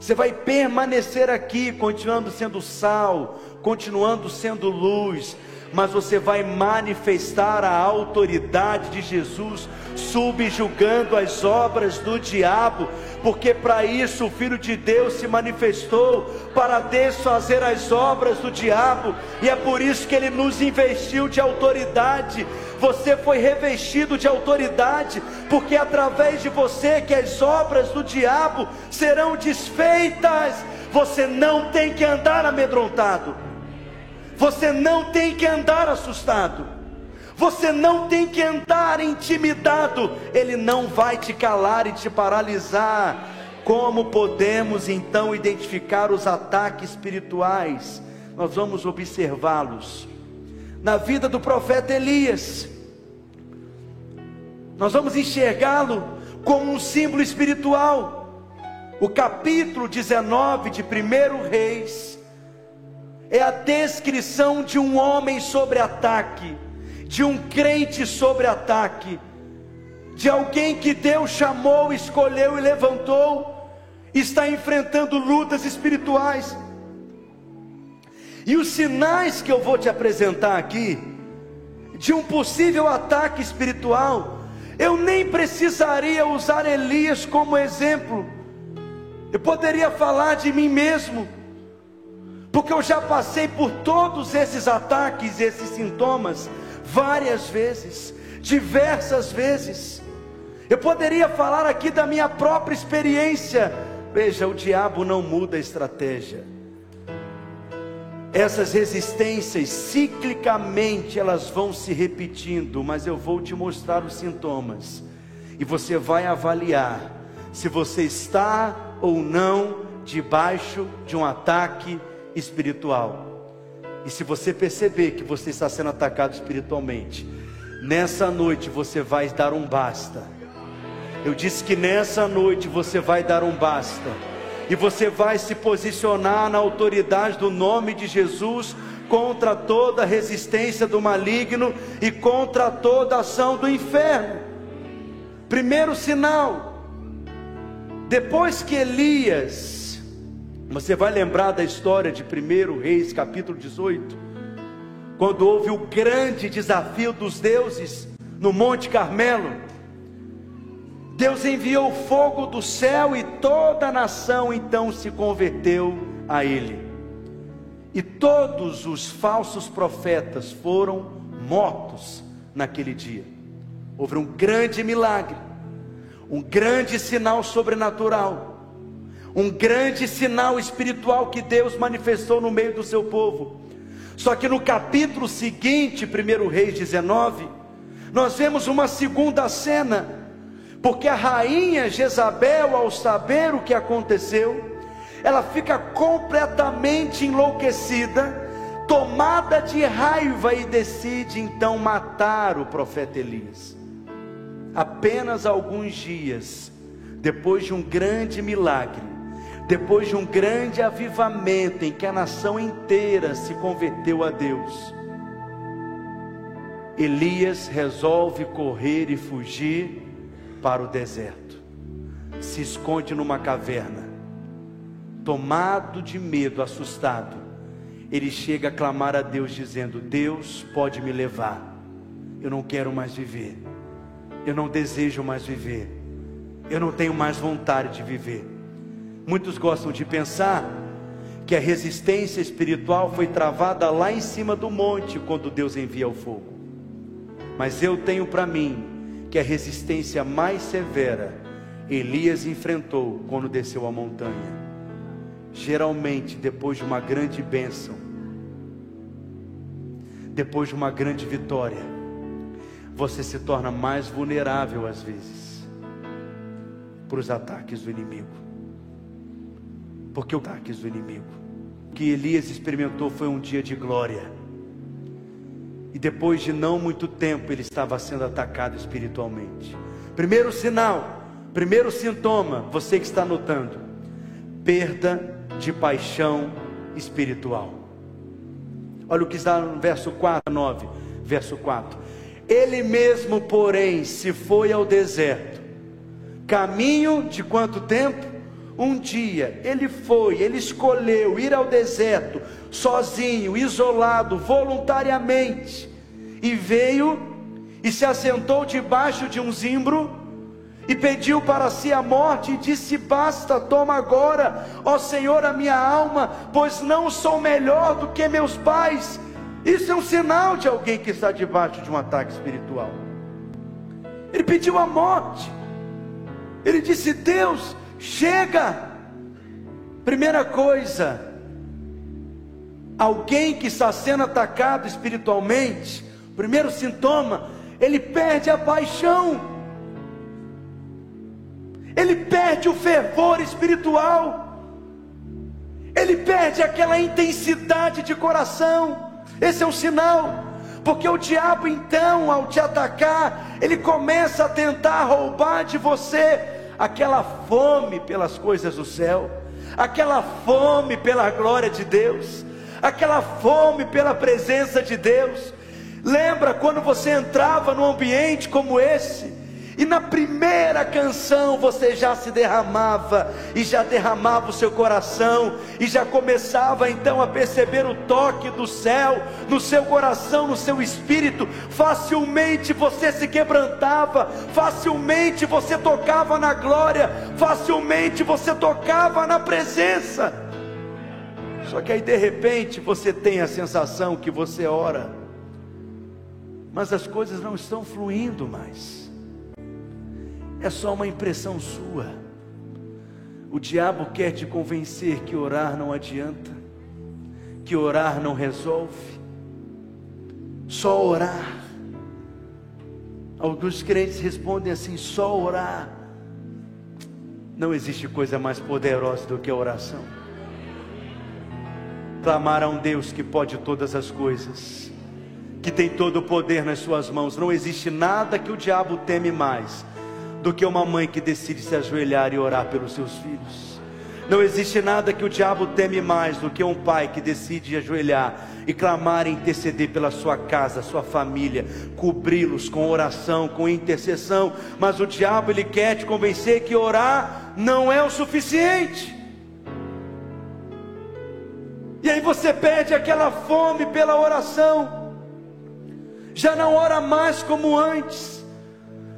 Você vai permanecer aqui, continuando sendo sal, continuando sendo luz, mas você vai manifestar a autoridade de Jesus, subjugando as obras do diabo, porque para isso o Filho de Deus se manifestou para desfazer as obras do diabo, e é por isso que ele nos investiu de autoridade. Você foi revestido de autoridade, porque é através de você que as obras do diabo serão desfeitas. Você não tem que andar amedrontado. Você não tem que andar assustado. Você não tem que andar intimidado. Ele não vai te calar e te paralisar. Como podemos então identificar os ataques espirituais? Nós vamos observá-los na vida do profeta Elias. Nós vamos enxergá-lo como um símbolo espiritual. O capítulo 19 de 1 Reis é a descrição de um homem sobre ataque, de um crente sobre ataque, de alguém que Deus chamou, escolheu e levantou, está enfrentando lutas espirituais. E os sinais que eu vou te apresentar aqui, de um possível ataque espiritual, eu nem precisaria usar Elias como exemplo, eu poderia falar de mim mesmo, porque eu já passei por todos esses ataques, esses sintomas, várias vezes, diversas vezes. Eu poderia falar aqui da minha própria experiência. Veja, o diabo não muda a estratégia. Essas resistências, ciclicamente, elas vão se repetindo, mas eu vou te mostrar os sintomas e você vai avaliar se você está ou não debaixo de um ataque espiritual. E se você perceber que você está sendo atacado espiritualmente, nessa noite você vai dar um basta. Eu disse que nessa noite você vai dar um basta. E você vai se posicionar na autoridade do nome de Jesus contra toda resistência do maligno e contra toda ação do inferno. Primeiro sinal, depois que Elias, você vai lembrar da história de 1 Reis, capítulo 18, quando houve o grande desafio dos deuses no Monte Carmelo. Deus enviou fogo do céu e toda a nação então se converteu a Ele. E todos os falsos profetas foram mortos naquele dia. Houve um grande milagre, um grande sinal sobrenatural, um grande sinal espiritual que Deus manifestou no meio do seu povo. Só que no capítulo seguinte, 1 Reis 19, nós vemos uma segunda cena, porque a rainha Jezabel, ao saber o que aconteceu, ela fica completamente enlouquecida, tomada de raiva e decide então matar o profeta Elias. Apenas alguns dias depois de um grande milagre, depois de um grande avivamento em que a nação inteira se converteu a Deus, Elias resolve correr e fugir para o deserto, se esconde numa caverna tomado de medo, assustado, ele chega a clamar a Deus, dizendo: Deus pode me levar, eu não quero mais viver, eu não desejo mais viver, eu não tenho mais vontade de viver. Muitos gostam de pensar que a resistência espiritual foi travada lá em cima do monte quando Deus envia o fogo, mas eu tenho para mim que a resistência mais severa Elias enfrentou quando desceu a montanha geralmente depois de uma grande bênção, depois de uma grande vitória, você se torna mais vulnerável às vezes para os ataques do inimigo. Porque os ataques do inimigo que Elias experimentou foi um dia de glória. E depois de não muito tempo ele estava sendo atacado espiritualmente. Primeiro sinal, primeiro sintoma, você que está notando, perda de paixão espiritual. Olha o que está no verso 4, 9, verso 4. Ele mesmo, porém, se foi ao deserto. Caminho de quanto tempo? Um dia ele foi, ele escolheu ir ao deserto, sozinho, isolado, voluntariamente, e veio e se assentou debaixo de um zimbro e pediu para si a morte e disse: Basta, toma agora, ó Senhor, a minha alma, pois não sou melhor do que meus pais. Isso é um sinal de alguém que está debaixo de um ataque espiritual. Ele pediu a morte. Ele disse: Deus, chega. Primeira coisa, alguém que está sendo atacado espiritualmente, primeiro sintoma, ele perde a paixão ele perde o fervor espiritual, ele perde aquela intensidade de coração. Esse é um sinal, porque o diabo, então, ao te atacar, ele começa a tentar roubar de você aquela fome pelas coisas do céu, aquela fome pela glória de Deus, aquela fome pela presença de Deus. Lembra quando você entrava num ambiente como esse? E na primeira canção você já se derramava, e já derramava o seu coração, e já começava então a perceber o toque do céu no seu coração, no seu espírito. Facilmente você se quebrantava, facilmente você tocava na glória, facilmente você tocava na presença. Só que aí de repente você tem a sensação que você ora, mas as coisas não estão fluindo mais é só uma impressão sua. O diabo quer te convencer que orar não adianta, que orar não resolve, só orar. Alguns crentes respondem assim: só orar. Não existe coisa mais poderosa do que a oração. Clamar a um Deus que pode todas as coisas, que tem todo o poder nas suas mãos. Não existe nada que o diabo teme mais do que uma mãe que decide se ajoelhar e orar pelos seus filhos. Não existe nada que o diabo teme mais do que um pai que decide ajoelhar e clamar e interceder pela sua casa, sua família, cobri-los com oração, com intercessão. Mas o diabo ele quer te convencer que orar não é o suficiente. E aí você perde aquela fome pela oração. Já não ora mais como antes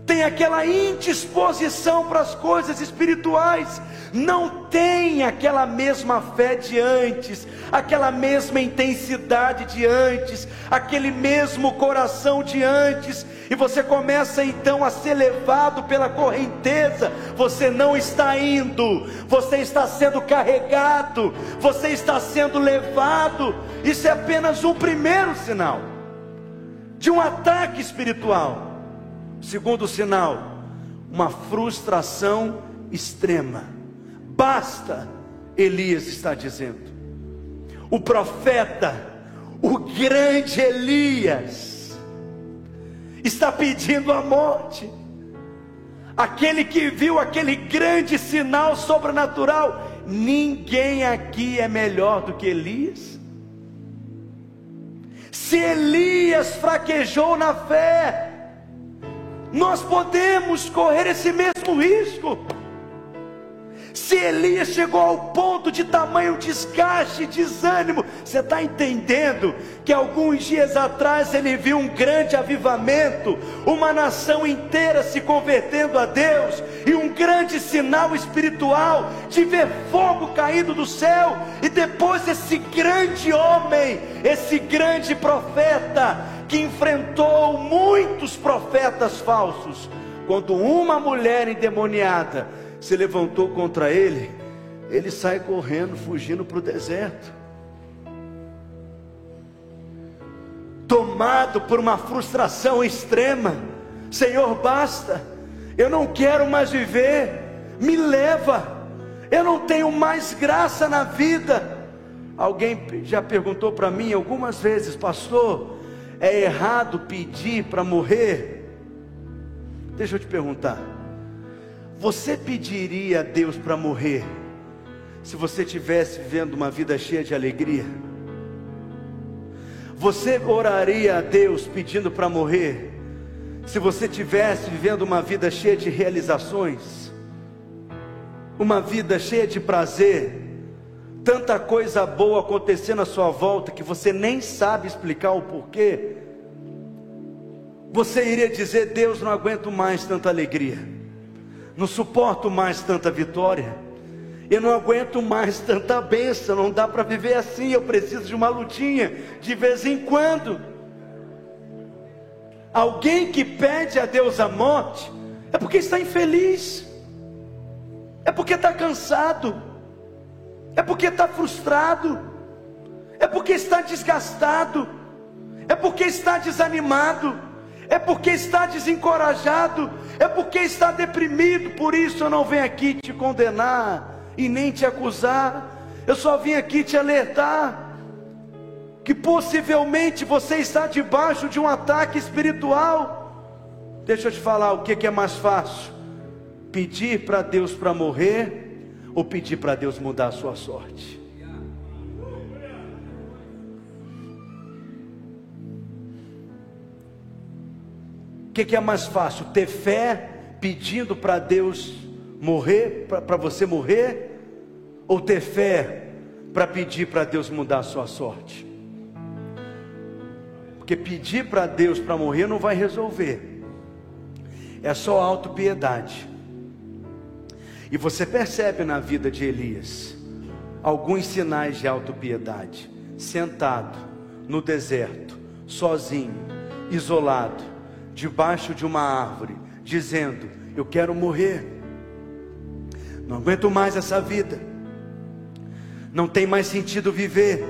tem aquela indisposição para as coisas espirituais, não tem aquela mesma fé de antes, aquela mesma intensidade de antes, aquele mesmo coração de antes, e você começa então a ser levado pela correnteza, você não está indo, você está sendo carregado, você está sendo levado, isso é apenas um primeiro sinal de um ataque espiritual. Segundo sinal, uma frustração extrema. Basta, Elias está dizendo. O profeta, o grande Elias, está pedindo a morte. Aquele que viu aquele grande sinal sobrenatural, ninguém aqui é melhor do que Elias. Se Elias fraquejou na fé, nós podemos correr esse mesmo risco. Se Elias chegou ao ponto de tamanho desgaste, desânimo, você está entendendo que alguns dias atrás ele viu um grande avivamento, uma nação inteira se convertendo a Deus, e um grande sinal espiritual de ver fogo caindo do céu, e depois esse grande homem, esse grande profeta, que enfrentou muitos profetas falsos, quando uma mulher endemoniada se levantou contra ele, ele sai correndo, fugindo para o deserto. Tomado por uma frustração extrema, Senhor, basta, eu não quero mais viver, me leva, eu não tenho mais graça na vida. Alguém já perguntou para mim algumas vezes, pastor, é errado pedir para morrer? Deixa eu te perguntar. Você pediria a Deus para morrer se você estivesse vivendo uma vida cheia de alegria? Você oraria a Deus pedindo para morrer se você estivesse vivendo uma vida cheia de realizações? Uma vida cheia de prazer? Tanta coisa boa acontecendo à sua volta que você nem sabe explicar o porquê, você iria dizer: Deus, não aguento mais tanta alegria, não suporto mais tanta vitória, eu não aguento mais tanta bênção, não dá para viver assim, eu preciso de uma lutinha de vez em quando. Alguém que pede a Deus a morte é porque está infeliz, é porque está cansado é porque está frustrado, é porque está desgastado, é porque está desanimado, é porque está desencorajado, é porque está deprimido. Por isso eu não venho aqui te condenar e nem te acusar, eu só vim aqui te alertar. Que possivelmente você está debaixo de um ataque espiritual. Deixa eu te falar o que é mais fácil: pedir para Deus para morrer ou pedir para Deus mudar a sua sorte? O que, que, é mais fácil? Ter fé pedindo para Deus morrer, para você morrer? Ou ter fé para pedir para Deus mudar a sua sorte? Porque pedir para Deus para morrer não vai resolver, é só autopiedade. E você percebe na vida de Elias alguns sinais de autopiedade, sentado no deserto, sozinho, isolado, debaixo de uma árvore, dizendo: Eu quero morrer, não aguento mais essa vida, não tem mais sentido viver.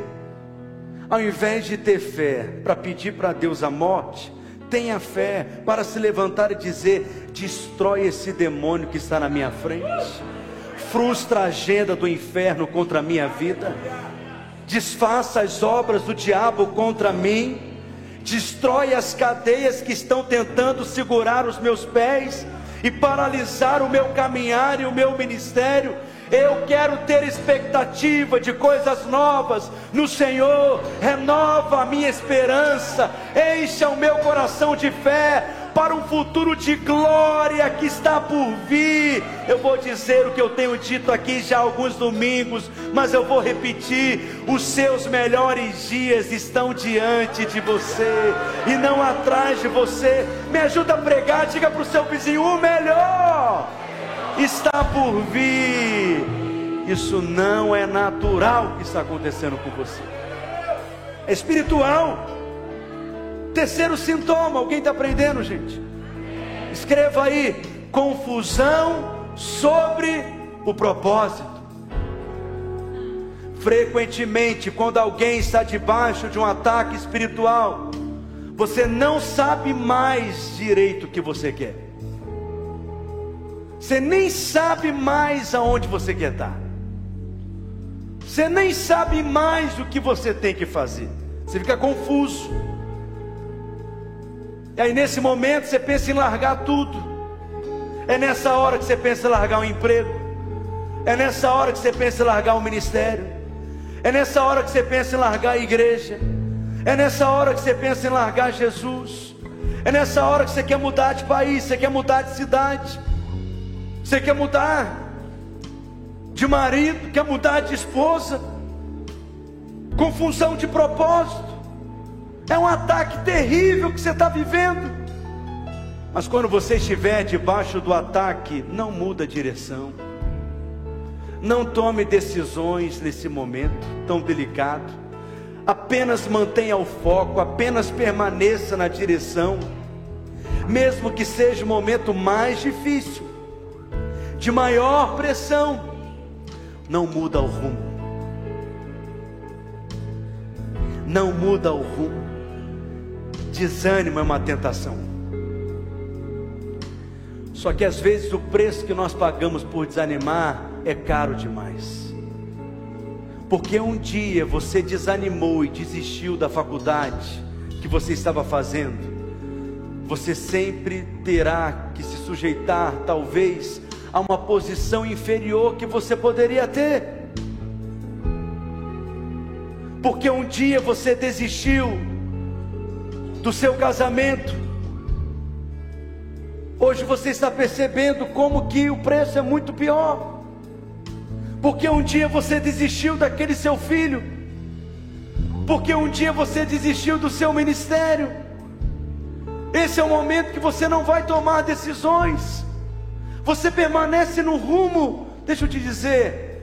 Ao invés de ter fé para pedir para Deus a morte, tenha fé para se levantar e dizer: destrói esse demônio que está na minha frente, frustra a agenda do inferno contra a minha vida, desfaça as obras do diabo contra mim, destrói as cadeias que estão tentando segurar os meus pés e paralisar o meu caminhar e o meu ministério eu quero ter expectativa de coisas novas no Senhor. Renova a minha esperança, encha o meu coração de fé para um futuro de glória que está por vir. Eu vou dizer o que eu tenho dito aqui já alguns domingos, mas eu vou repetir: os seus melhores dias estão diante de você e não atrás de você. Me ajuda a pregar, diga para o seu vizinho: o melhor está por vir. Isso não é natural que está acontecendo com você. É espiritual. Terceiro sintoma, alguém está aprendendo, gente? Escreva aí: confusão sobre o propósito. Frequentemente, quando alguém está debaixo de um ataque espiritual, você não sabe mais direito o que você quer. Você nem sabe mais aonde você quer estar. Você nem sabe mais o que você tem que fazer. Você fica confuso. E aí nesse momento você pensa em largar tudo. É nessa hora que você pensa em largar um emprego. É nessa hora que você pensa em largar um ministério. É nessa hora que você pensa em largar a igreja. É nessa hora que você pensa em largar Jesus. É nessa hora que você quer mudar de país, você quer mudar de cidade. Você quer mudar de marido, quer mudar de esposa, com função de propósito. É um ataque terrível que você está vivendo. Mas quando você estiver debaixo do ataque, não muda a direção. Não tome decisões nesse momento tão delicado. Apenas mantenha o foco, apenas permaneça na direção. Mesmo que seja o momento mais difícil, de maior pressão, não muda o rumo. Não muda o rumo. Desânimo é uma tentação. Só que às vezes o preço que nós pagamos por desanimar é caro demais. Porque um dia você desanimou e desistiu da faculdade que você estava fazendo, você sempre terá que se sujeitar, talvez, a uma posição inferior que você poderia ter. Porque um dia você desistiu do seu casamento. Hoje você está percebendo como que o preço é muito pior. Porque um dia você desistiu daquele seu filho. Porque um dia você desistiu do seu ministério. Esse é o momento que você não vai tomar decisões você permanece no rumo. Deixa eu te dizer,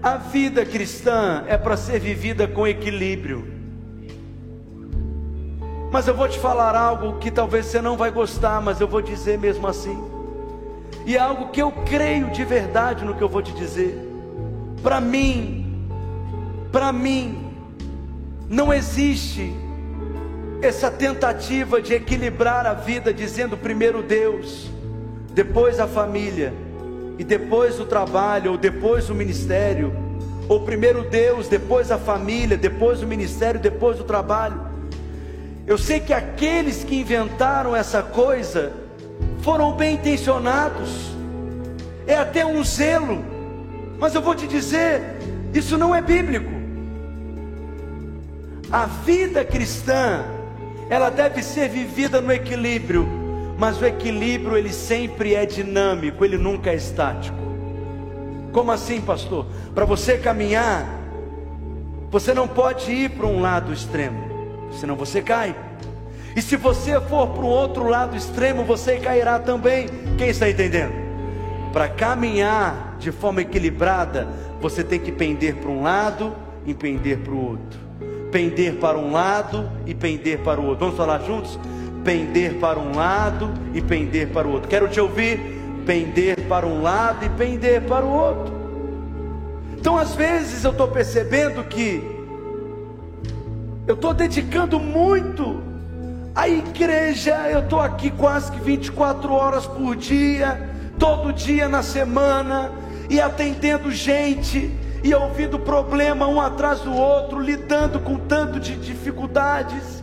a vida cristã é para ser vivida com equilíbrio. Mas eu vou te falar algo que talvez você não vai gostar, mas eu vou dizer mesmo assim. E é algo que eu creio de verdade no que eu vou te dizer. Para mim, para mim, não existe essa tentativa de equilibrar a vida dizendo primeiro Deus depois a família, e depois o trabalho, ou depois o ministério, ou primeiro Deus, depois a família, depois o ministério, depois o trabalho. Eu sei que aqueles que inventaram essa coisa foram bem intencionados, é até um zelo, mas eu vou te dizer, isso não é bíblico. A vida cristã, ela deve ser vivida no equilíbrio mas o equilíbrio ele sempre é dinâmico, ele nunca é estático. Como assim, pastor? Para você caminhar, você não pode ir para um lado extremo, senão você cai. E se você for para o outro lado extremo, você cairá também. Quem está entendendo? Para caminhar de forma equilibrada, você tem que pender para um lado e pender para o outro. Pender para um lado e pender para o outro. Vamos falar juntos? Pender para um lado e pender para o outro. Quero te ouvir, pender para um lado e pender para o outro. Então, às vezes, eu estou percebendo que eu estou dedicando muito A igreja, eu estou aqui quase que 24 horas por dia, todo dia na semana, e atendendo gente, e ouvindo problema um atrás do outro, lidando com tanto de dificuldades.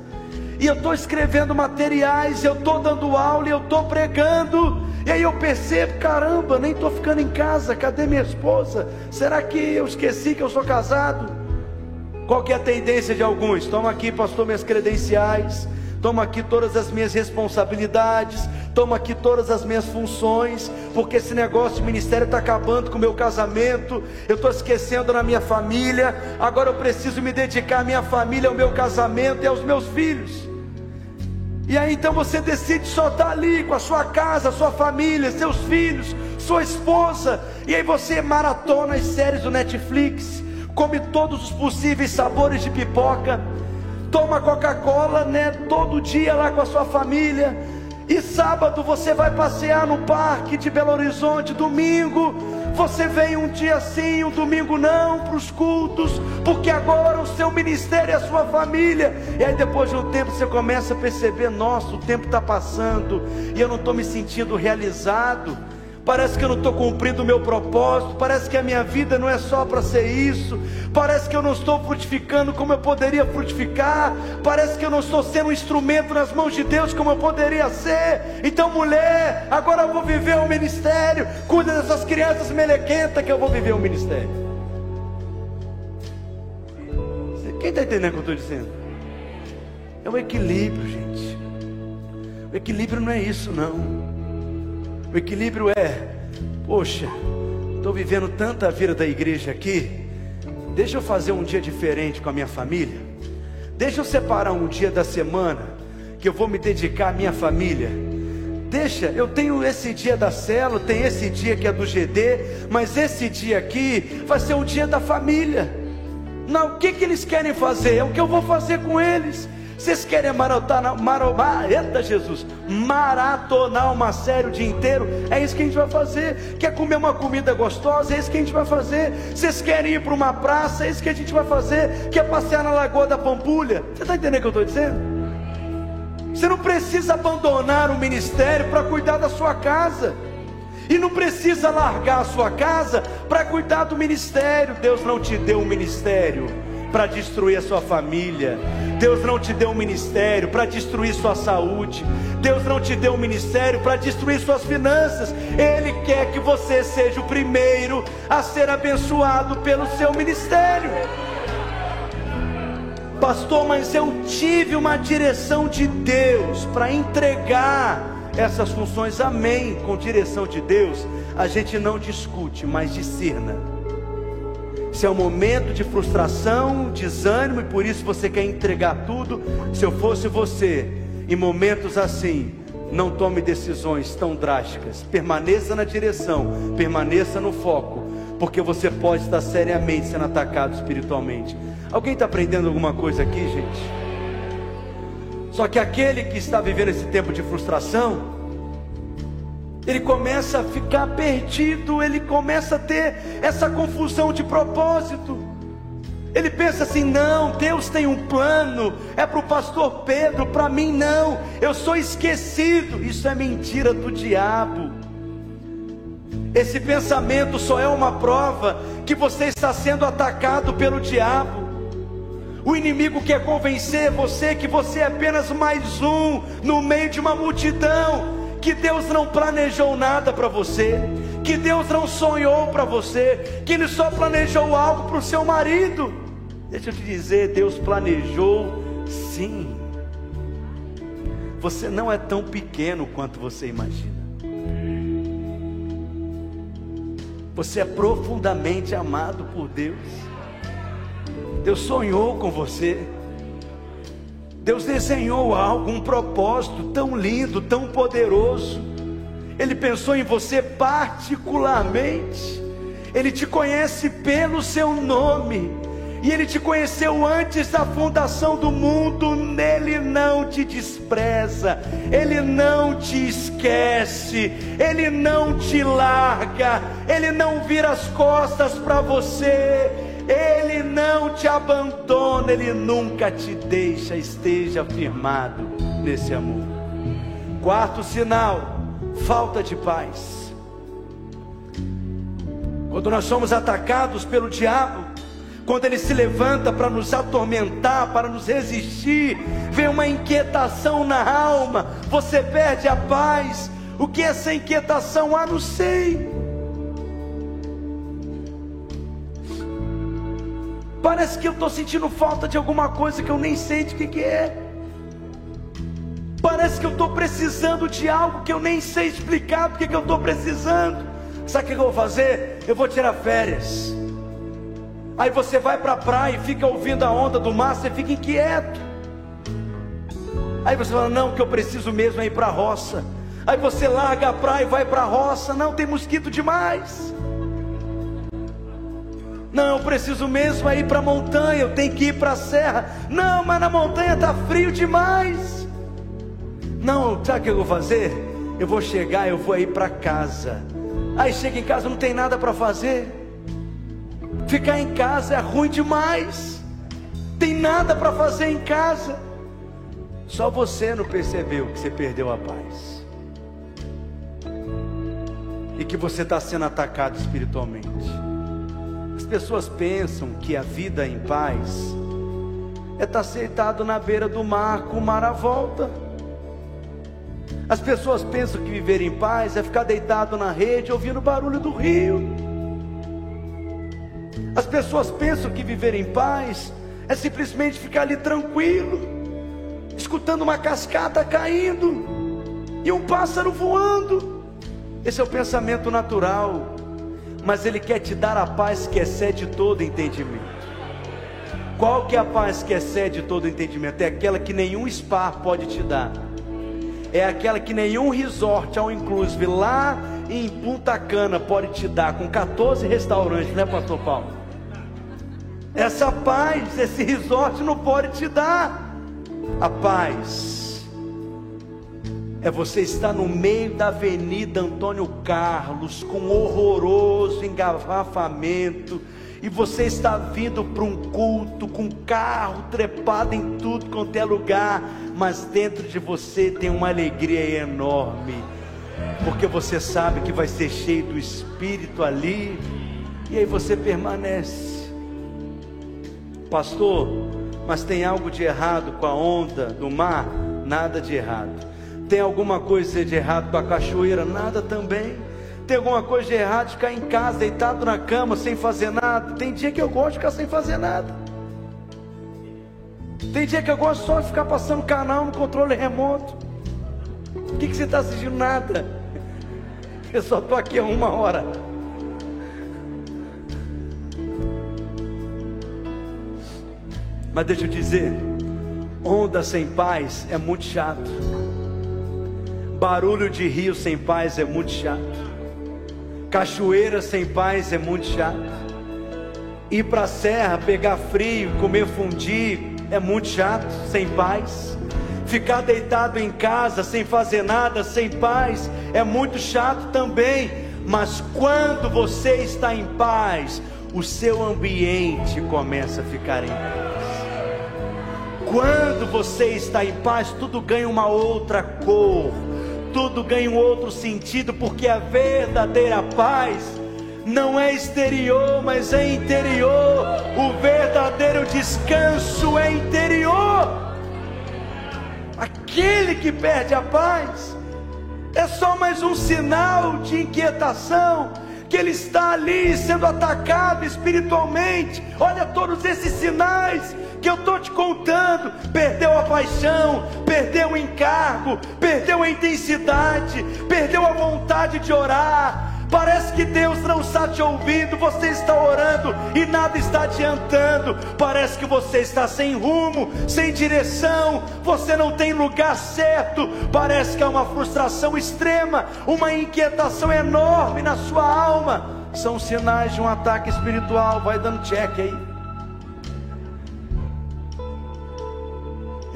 E eu estou escrevendo materiais, eu estou dando aula, eu estou pregando. E aí eu percebo, caramba, nem estou ficando em casa, cadê minha esposa? Será que eu esqueci que eu sou casado? Qual que é a tendência de alguns? Toma aqui, pastor, minhas credenciais toma aqui todas as minhas responsabilidades, toma aqui todas as minhas funções, porque esse negócio de ministério está acabando com o meu casamento, eu estou esquecendo na minha família, agora eu preciso me dedicar à minha família, ao meu casamento e aos meus filhos. E aí então você decide só estar ali com a sua casa, sua família, seus filhos, sua esposa, e aí você maratona as séries do Netflix, come todos os possíveis sabores de pipoca toma Coca-Cola, né, todo dia lá com a sua família. E sábado você vai passear no parque de Belo Horizonte, domingo você vem um dia sim, um domingo não para os cultos, porque agora o seu ministério é a sua família. E aí depois de um tempo você começa a perceber, nossa, o tempo está passando e eu não estou me sentindo realizado parece que eu não estou cumprindo o meu propósito, parece que a minha vida não é só para ser isso, parece que eu não estou frutificando como eu poderia frutificar, parece que eu não estou sendo um instrumento nas mãos de Deus como eu poderia ser. Então, mulher, agora eu vou viver o ministério, cuida dessas crianças melequentas que eu vou viver o ministério. Quem está entendendo o que eu estou dizendo? É o equilíbrio, gente. O equilíbrio não é isso, não. O equilíbrio é, poxa, estou vivendo tanta vida da igreja aqui, deixa eu fazer um dia diferente com a minha família, deixa eu separar um dia da semana que eu vou me dedicar à minha família. Deixa, eu tenho esse dia da célula, tem esse dia que é do GD, mas esse dia aqui vai ser o dia da família. Não, o que, que eles querem fazer? É o que eu vou fazer com eles. Vocês querem maratonar, maromar, eita Jesus, maratonar uma série o dia inteiro? É isso que a gente vai fazer. Quer comer uma comida gostosa? É isso que a gente vai fazer. Vocês querem ir para uma praça? É isso que a gente vai fazer. Quer passear na Lagoa da Pampulha? Você está entendendo o que eu estou dizendo? Você não precisa abandonar o ministério para cuidar da sua casa. E não precisa largar a sua casa para cuidar do ministério. Deus não te deu um ministério para destruir a sua família. Deus não te deu um ministério para destruir sua saúde. Deus não te deu um ministério para destruir suas finanças. Ele quer que você seja o primeiro a ser abençoado pelo seu ministério. Pastor, mas eu tive uma direção de Deus para entregar essas funções. Amém. Com direção de Deus, a gente não discute, mas discerna se é um momento de frustração, desânimo e por isso você quer entregar tudo. Se eu fosse você, em momentos assim, não tome decisões tão drásticas. Permaneça na direção, permaneça no foco, porque você pode estar seriamente sendo atacado espiritualmente. Alguém está aprendendo alguma coisa aqui, gente? Só que aquele que está vivendo esse tempo de frustração, ele começa a ficar perdido, ele começa a ter essa confusão de propósito. Ele pensa assim: não, Deus tem um plano, é para o pastor Pedro, para mim não, eu sou esquecido. Isso é mentira do diabo. Esse pensamento só é uma prova que você está sendo atacado pelo diabo. O inimigo quer convencer você que você é apenas mais um no meio de uma multidão que Deus não planejou nada para você, que Deus não sonhou para você, que Ele só planejou algo para o seu marido. Deixa eu te dizer, Deus planejou sim. Você não é tão pequeno quanto você imagina. Você é profundamente amado por Deus. Deus sonhou com você. Deus desenhou algo, um propósito tão lindo, tão poderoso. Ele pensou em você particularmente. Ele te conhece pelo seu nome. E ele te conheceu antes da fundação do mundo. Ele não te despreza. Ele não te esquece. Ele não te larga. Ele não vira as costas para você ele não te abandona, Ele nunca te deixa, esteja firmado nesse amor. Quarto sinal: falta de paz. Quando nós somos atacados pelo diabo, quando ele se levanta para nos atormentar, para nos resistir, vem uma inquietação na alma, você perde a paz. O que é essa inquietação? Ah, não sei. Parece que eu estou sentindo falta de alguma coisa que eu nem sei de que, que é. Parece que eu estou precisando de algo que eu nem sei explicar porque que eu estou precisando. Sabe o que eu vou fazer? Eu vou tirar férias. Aí você vai para a praia e fica ouvindo a onda do mar, você fica inquieto. Aí você fala: Não, que eu preciso mesmo é ir para a roça. Aí você larga a praia e vai para a roça. Não, tem mosquito demais. Não, eu preciso mesmo ir para a montanha, eu tenho que ir para a serra. Não, mas na montanha está frio demais. Não, sabe o que eu vou fazer? Eu vou chegar, eu vou ir para casa. Aí chega em casa, não tem nada para fazer. Ficar em casa é ruim demais. Tem nada para fazer em casa. Só você não percebeu que você perdeu a paz. E que você está sendo atacado espiritualmente pessoas pensam que a vida em paz é estar sentado na beira do mar com o mar à volta. As pessoas pensam que viver em paz é ficar deitado na rede ouvindo o barulho do rio. As pessoas pensam que viver em paz é simplesmente ficar ali tranquilo, escutando uma cascata caindo e um pássaro voando. Esse é o pensamento natural mas Ele quer te dar a paz que excede todo entendimento. Qual que é a paz que excede todo entendimento? É aquela que nenhum spa pode te dar. É aquela que nenhum resort ao inclusive lá em Punta Cana pode te dar com 14 restaurantes, né, pastor Paulo? Essa paz, esse resort não pode te dar. A paz é você estar no meio da Avenida Antônio Carlos, com horroroso engarrafamento, e você está vindo para um culto com carro trepado em tudo quanto é lugar, mas dentro de você tem uma alegria enorme, porque você sabe que vai ser cheio do Espírito ali, e aí você permanece, pastor. Mas tem algo de errado com a onda do mar? Nada de errado tem alguma coisa de errado com a cachoeira? Nada também. Tem alguma coisa de errado de ficar em casa, deitado na cama, sem fazer nada? Tem dia que eu gosto de ficar sem fazer nada. Tem dia que eu gosto só de ficar passando canal no controle remoto. O que, que você está assistindo? Nada. Eu só estou aqui há uma hora. Mas deixa eu dizer, onda sem paz é muito chato. Barulho de rio sem paz é muito chato. Cachoeira sem paz é muito chato. Ir para a serra, pegar frio, comer fundir é muito chato, sem paz. Ficar deitado em casa sem fazer nada, sem paz, é muito chato também. Mas quando você está em paz, o seu ambiente começa a ficar em paz. Quando você está em paz, tudo ganha uma outra cor tudo ganha um outro sentido, porque a verdadeira paz não é exterior, mas é interior. O verdadeiro descanso é interior. Aquele que perde a paz é só mais um sinal de inquietação que ele está ali sendo atacado espiritualmente. Olha todos esses sinais que eu estou te contando. Perdeu a paixão, perdeu o encargo, perdeu a intensidade, perdeu a vontade de orar. Parece que Deus não está te ouvindo, você está orando e nada está adiantando. Parece que você está sem rumo, sem direção, você não tem lugar certo. Parece que há uma frustração extrema, uma inquietação enorme na sua alma. São sinais de um ataque espiritual. Vai dando check aí.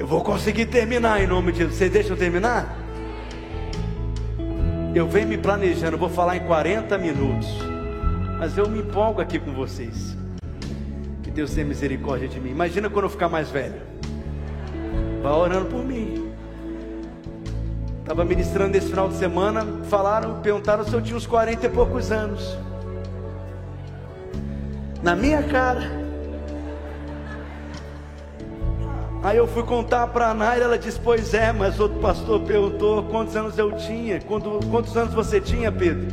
Eu vou conseguir terminar em nome de Jesus. Vocês deixam eu terminar? Eu venho me planejando, vou falar em 40 minutos. Mas eu me empolgo aqui com vocês. Que Deus tenha misericórdia de mim. Imagina quando eu ficar mais velho. Vai orando por mim. Estava ministrando esse final de semana, falaram, perguntaram se eu tinha uns 40 e poucos anos. Na minha cara. Aí eu fui contar para a Naira, ela disse: Pois é, mas outro pastor perguntou quantos anos eu tinha. Quando, quantos anos você tinha, Pedro?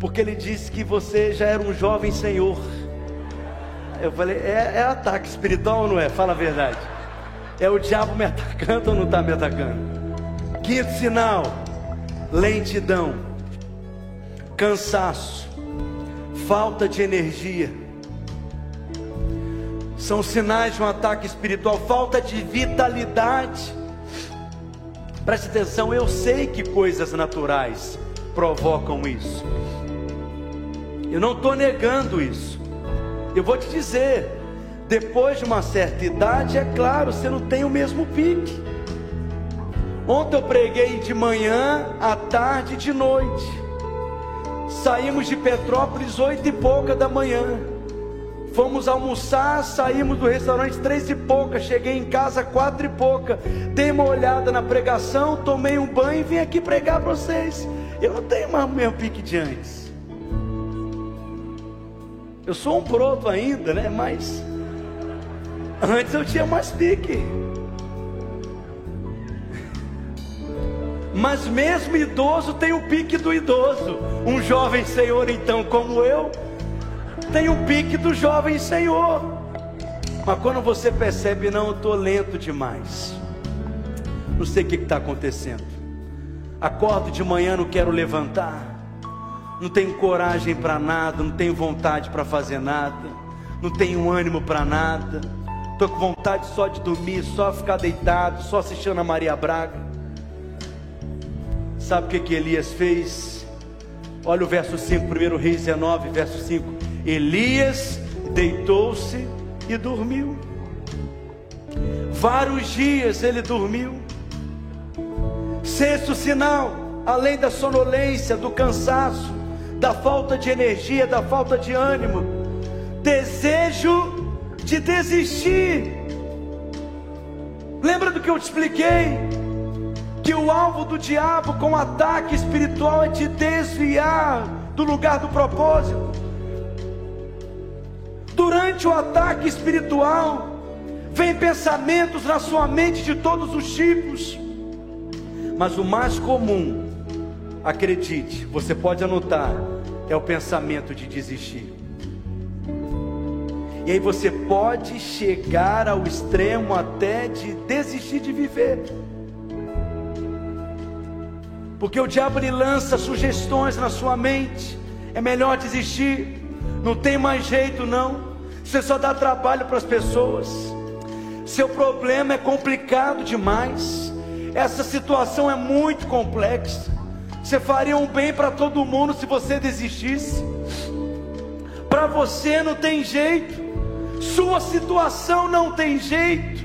Porque ele disse que você já era um jovem senhor. Eu falei: É, é ataque espiritual ou não é? Fala a verdade. É o diabo me atacando ou não está me atacando? Quinto sinal: lentidão, cansaço, falta de energia. São sinais de um ataque espiritual, falta de vitalidade. Preste atenção, eu sei que coisas naturais provocam isso. Eu não estou negando isso. Eu vou te dizer, depois de uma certa idade, é claro, você não tem o mesmo pique. Ontem eu preguei de manhã, à tarde e de noite. Saímos de Petrópolis oito e pouca da manhã. Fomos almoçar, saímos do restaurante três e pouca. Cheguei em casa quatro e pouca. Dei uma olhada na pregação, tomei um banho e vim aqui pregar para vocês. Eu não tenho mais o meu pique de antes. Eu sou um broto ainda, né? Mas antes eu tinha mais pique. Mas mesmo idoso tem o pique do idoso. Um jovem senhor, então, como eu, tem o pique do jovem senhor. Mas quando você percebe, não, eu estou lento demais. Não sei o que está acontecendo. Acordo de manhã, não quero levantar. Não tenho coragem para nada, não tenho vontade para fazer nada. Não tenho ânimo para nada. Estou com vontade só de dormir, só ficar deitado, só assistindo a Maria Braga. Sabe o que, que Elias fez? Olha o verso 5, 1 Reis 19, verso 5. Elias deitou-se e dormiu. Vários dias ele dormiu. Sexto sinal, além da sonolência, do cansaço, da falta de energia, da falta de ânimo, desejo de desistir. Lembra do que eu te expliquei? que o alvo do diabo com ataque espiritual é te desviar do lugar do propósito. Durante o ataque espiritual, vem pensamentos na sua mente de todos os tipos, mas o mais comum, acredite, você pode anotar, é o pensamento de desistir. E aí você pode chegar ao extremo até de desistir de viver. Porque o diabo lhe lança sugestões na sua mente. É melhor desistir. Não tem mais jeito não. Você só dá trabalho para as pessoas. Seu problema é complicado demais. Essa situação é muito complexa. Você faria um bem para todo mundo se você desistisse. Para você não tem jeito. Sua situação não tem jeito.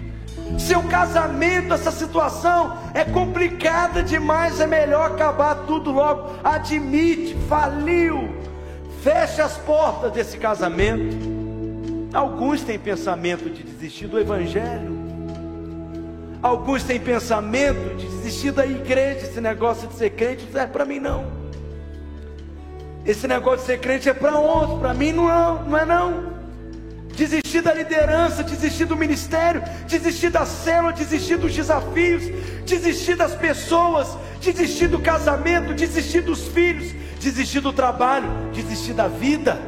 Seu casamento, essa situação é complicada demais, é melhor acabar tudo logo. Admite, faliu, fecha as portas desse casamento. Alguns têm pensamento de desistir do Evangelho, alguns têm pensamento de desistir da igreja. Esse negócio de ser crente não serve para mim, não. Esse negócio de ser crente é para outros, para mim não não é não desistir da liderança, desistir do ministério, desistir da célula, desistir dos desafios, desistir das pessoas, desistir do casamento, desistir dos filhos, desistir do trabalho, desistir da vida.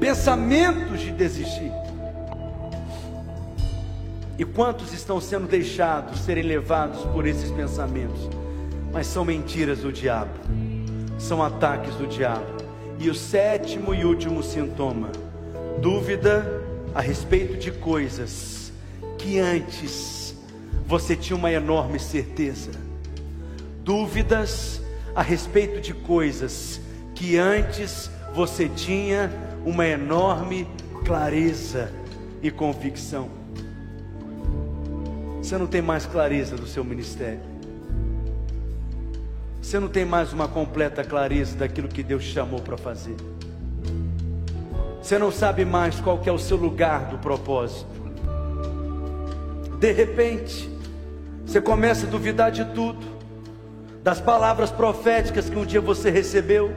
Pensamentos de desistir. E quantos estão sendo deixados serem levados por esses pensamentos? Mas são mentiras do diabo, são ataques do diabo. E o sétimo e último sintoma dúvida a respeito de coisas que antes você tinha uma enorme certeza, dúvidas a respeito de coisas que antes você tinha uma enorme clareza e convicção. Você não tem mais clareza do seu ministério. Você não tem mais uma completa clareza daquilo que Deus chamou para fazer. Você não sabe mais qual que é o seu lugar do propósito. De repente, Você começa a duvidar de tudo, das palavras proféticas que um dia você recebeu,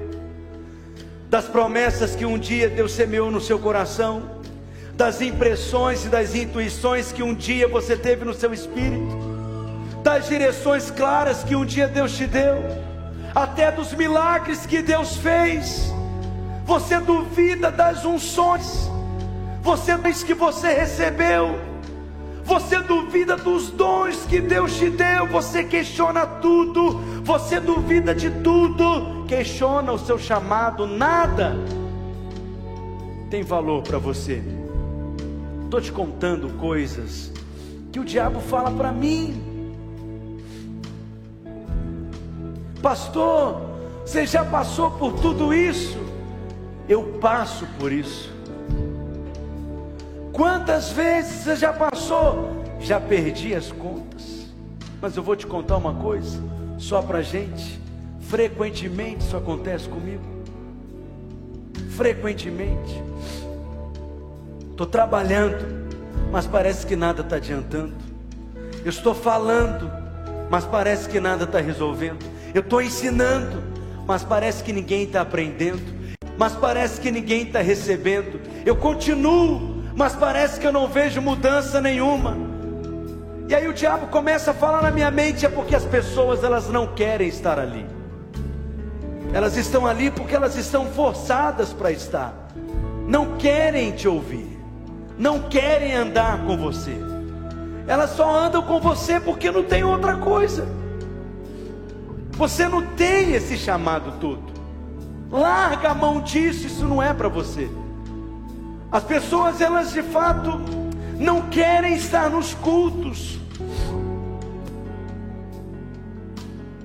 das promessas que um dia Deus semeou no seu coração, das impressões e das intuições que um dia você teve no seu espírito, das direções claras que um dia Deus te deu, até dos milagres que Deus fez. Você duvida das unções, você diz que você recebeu você duvida dos dons que Deus te deu, você questiona tudo, você duvida de tudo, questiona o seu chamado, nada tem valor para você. Estou te contando coisas que o diabo fala para mim. Pastor, você já passou por tudo isso? Eu passo por isso. Quantas vezes você já passou? Já perdi as contas. Mas eu vou te contar uma coisa, só para gente. Frequentemente isso acontece comigo. Frequentemente. Estou trabalhando, mas parece que nada está adiantando. Eu estou falando, mas parece que nada está resolvendo. Eu estou ensinando, mas parece que ninguém está aprendendo. Mas parece que ninguém está recebendo. Eu continuo, mas parece que eu não vejo mudança nenhuma. E aí o diabo começa a falar na minha mente é porque as pessoas elas não querem estar ali. Elas estão ali porque elas estão forçadas para estar. Não querem te ouvir. Não querem andar com você. Elas só andam com você porque não tem outra coisa. Você não tem esse chamado todo. Larga a mão disso, isso não é para você. As pessoas, elas de fato não querem estar nos cultos.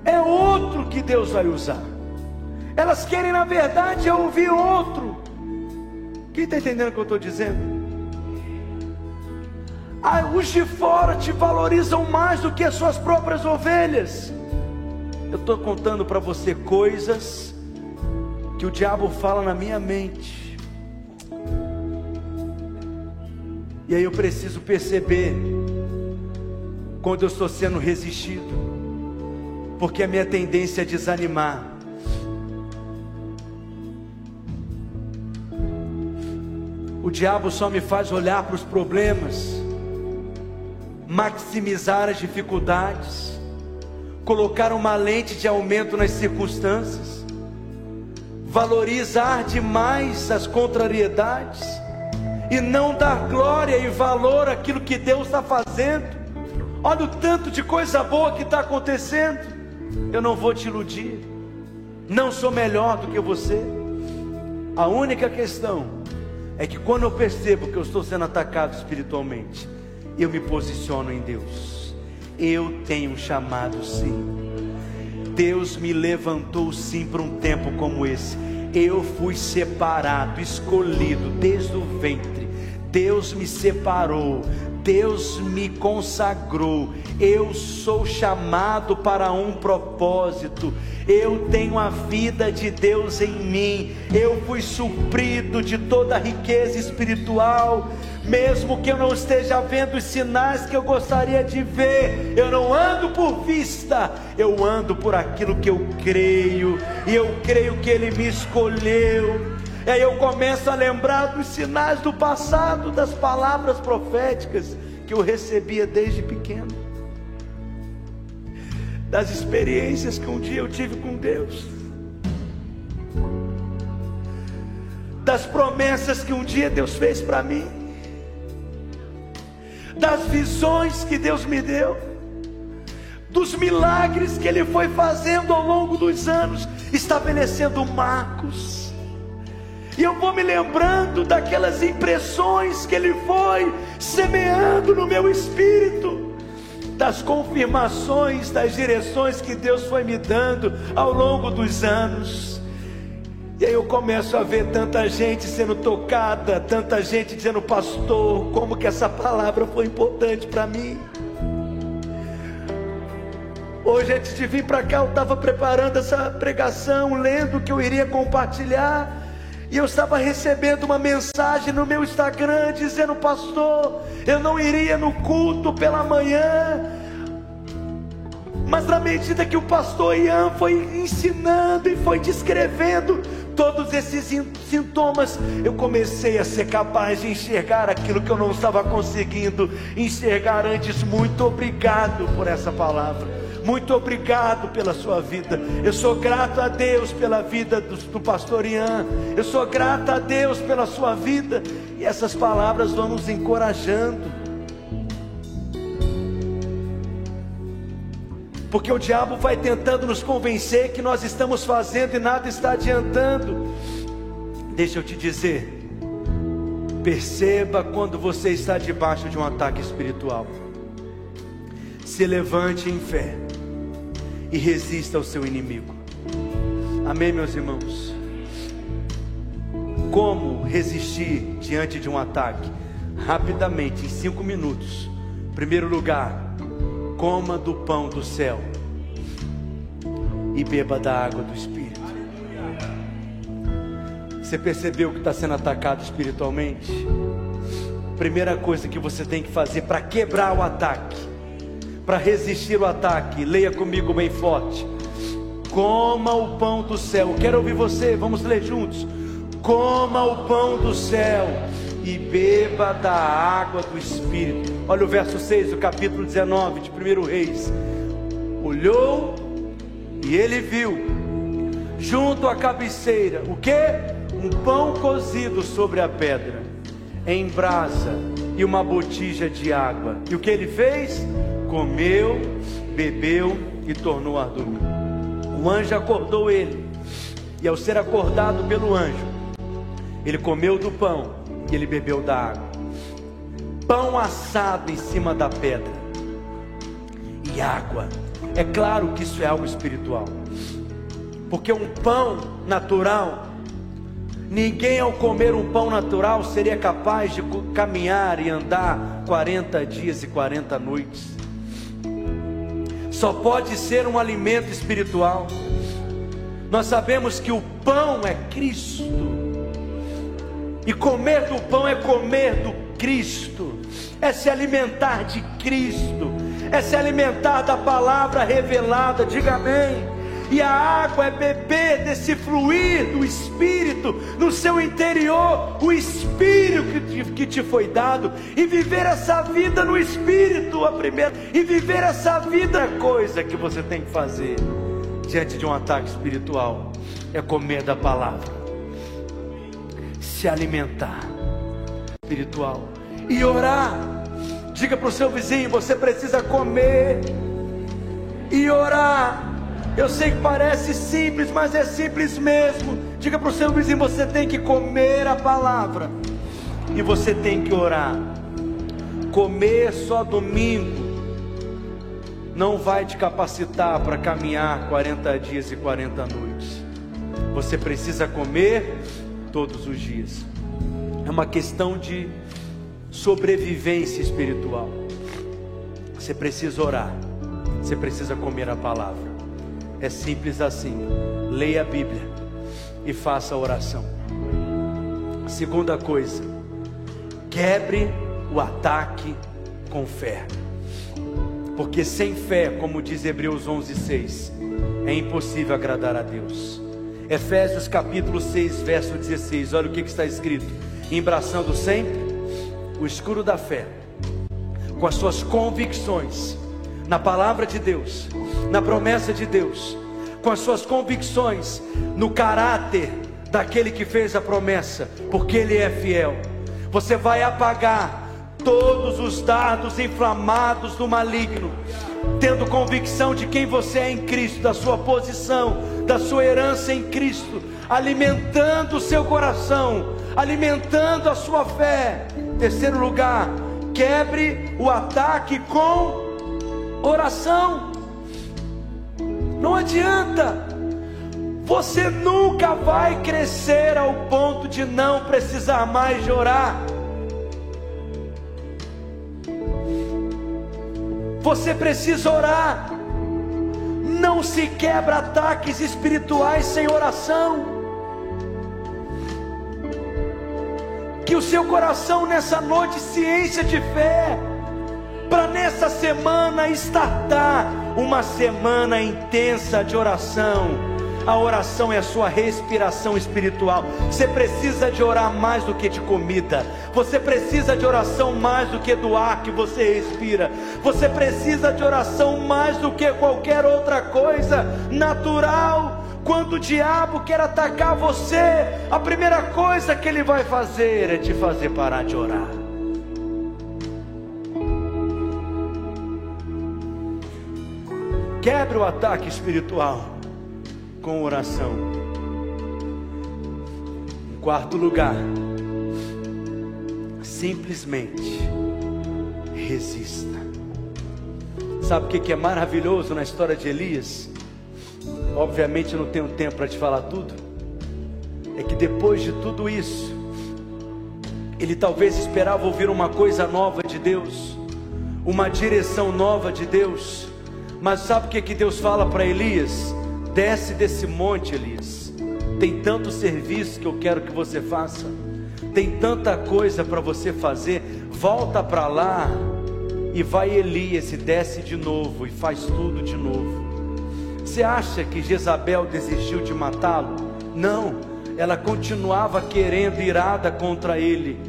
É outro que Deus vai usar. Elas querem, na verdade, ouvir outro. Quem está entendendo o que eu estou dizendo? Ah, os de fora te valorizam mais do que as suas próprias ovelhas. Eu estou contando para você coisas que o diabo fala na minha mente E aí eu preciso perceber quando eu estou sendo resistido, porque a minha tendência é desanimar. O diabo só me faz olhar para os problemas, maximizar as dificuldades, colocar uma lente de aumento nas circunstâncias, valorizar demais as contrariedades e não dar glória e valor àquilo que Deus está fazendo. Olha o tanto de coisa boa que está acontecendo. Eu não vou te iludir, não sou melhor do que você. A única questão é que quando eu percebo que eu estou sendo atacado espiritualmente, eu me posiciono em Deus. Eu tenho um chamado sim. Deus me levantou sim para um tempo como esse. Eu fui separado, escolhido desde o ventre. Deus me separou, Deus me consagrou. Eu sou chamado para um propósito. Eu tenho a vida de Deus em mim. Eu fui suprido de toda a riqueza espiritual mesmo que eu não esteja vendo os sinais que eu gostaria de ver, eu não ando por vista, eu ando por aquilo que eu creio, e eu creio que Ele me escolheu. E aí eu começo a lembrar dos sinais do passado, das palavras proféticas que eu recebia desde pequeno, das experiências que um dia eu tive com Deus, das promessas que um dia Deus fez para mim. Das visões que Deus me deu, dos milagres que Ele foi fazendo ao longo dos anos, estabelecendo marcos. E eu vou me lembrando daquelas impressões que Ele foi semeando no meu espírito, das confirmações, das direções que Deus foi me dando ao longo dos anos. E aí eu começo a ver tanta gente sendo tocada, tanta gente dizendo, pastor, como que essa palavra foi importante para mim. Hoje, antes de vir para cá, eu estava preparando essa pregação, lendo o que eu iria compartilhar. E eu estava recebendo uma mensagem no meu Instagram dizendo, pastor, eu não iria no culto pela manhã, Mas na medida que o pastor Ian foi ensinando e foi descrevendo todos esses sintomas, eu comecei a ser capaz de enxergar aquilo que eu não estava conseguindo enxergar antes. Muito obrigado por essa palavra. Muito obrigado pela sua vida. Eu sou grato a Deus pela vida do, do pastor Ian. Eu sou grato a Deus pela sua vida. E essas palavras vão nos encorajando. Porque o diabo vai tentando nos convencer que nós estamos fazendo e nada está adiantando. Deixa eu te dizer. Perceba quando você está debaixo de um ataque espiritual. Se levante em fé e resista ao seu inimigo. Amém, meus irmãos? Como resistir diante de um ataque? Rapidamente, em cinco minutos. Primeiro lugar, coma do pão do céu e beba da água do Espírito. Você percebeu que está sendo atacado espiritualmente? Primeira coisa que você tem que fazer para quebrar o ataque para resistir o ataque. Leia comigo bem forte. Coma o pão do céu. Quero ouvir você, vamos ler juntos. Coma o pão do céu e beba da água do Espírito. Olha o verso 6 do capítulo 19 de 1 Reis. Olhou e ele viu, junto à cabeceira, o que? Um pão cozido sobre a pedra, em brasa e uma botija de água. E o que ele fez? Comeu, bebeu e tornou a dormir. O anjo acordou ele, e ao ser acordado pelo anjo, ele comeu do pão e ele bebeu da água. Pão assado em cima da pedra e água. É claro que isso é algo espiritual, porque um pão natural Ninguém ao comer um pão natural seria capaz de caminhar e andar 40 dias e 40 noites só pode ser um alimento espiritual. Nós sabemos que o pão é Cristo, e comer do pão é comer do Cristo, é se alimentar de Cristo, é se alimentar da palavra revelada. Diga amém e a água é beber desse fluir do Espírito no seu interior, o Espírito que te, que te foi dado, e viver essa vida no Espírito, a primeira, e viver essa vida, a coisa que você tem que fazer diante de um ataque espiritual é comer da palavra, se alimentar espiritual e orar. Diga para o seu vizinho: você precisa comer e orar eu sei que parece simples, mas é simples mesmo. Diga para o seu vizinho: você tem que comer a palavra e você tem que orar. Comer só domingo não vai te capacitar para caminhar 40 dias e 40 noites. Você precisa comer todos os dias. É uma questão de sobrevivência espiritual. Você precisa orar. Você precisa comer a palavra. É simples assim. Leia a Bíblia e faça a oração. Segunda coisa, quebre o ataque com fé. Porque sem fé, como diz Hebreus 11:6, é impossível agradar a Deus. Efésios capítulo 6, verso 16. Olha o que, que está escrito: embraçando sempre o escuro da fé, com as suas convicções na palavra de Deus, na promessa de Deus, com as suas convicções, no caráter daquele que fez a promessa, porque Ele é fiel. Você vai apagar todos os dardos inflamados do maligno, tendo convicção de quem você é em Cristo, da sua posição, da sua herança em Cristo, alimentando o seu coração, alimentando a sua fé. Terceiro lugar, quebre o ataque com oração. Não adianta. Você nunca vai crescer ao ponto de não precisar mais de orar. Você precisa orar. Não se quebra ataques espirituais sem oração. Que o seu coração nessa noite encha de fé para nessa semana startar uma semana intensa de oração a oração é a sua respiração espiritual. Você precisa de orar mais do que de comida. Você precisa de oração mais do que do ar que você respira. Você precisa de oração mais do que qualquer outra coisa natural. Quando o diabo quer atacar você, a primeira coisa que ele vai fazer é te fazer parar de orar. Quebre o ataque espiritual com oração. Em quarto lugar, simplesmente resista. Sabe o que é maravilhoso na história de Elias? Obviamente eu não tenho tempo para te falar tudo. É que depois de tudo isso, ele talvez esperava ouvir uma coisa nova de Deus, uma direção nova de Deus. Mas sabe o que, que Deus fala para Elias? Desce desse monte, Elias. Tem tanto serviço que eu quero que você faça. Tem tanta coisa para você fazer. Volta para lá e vai Elias e desce de novo e faz tudo de novo. Você acha que Jezabel desistiu de matá-lo? Não, ela continuava querendo irada contra ele.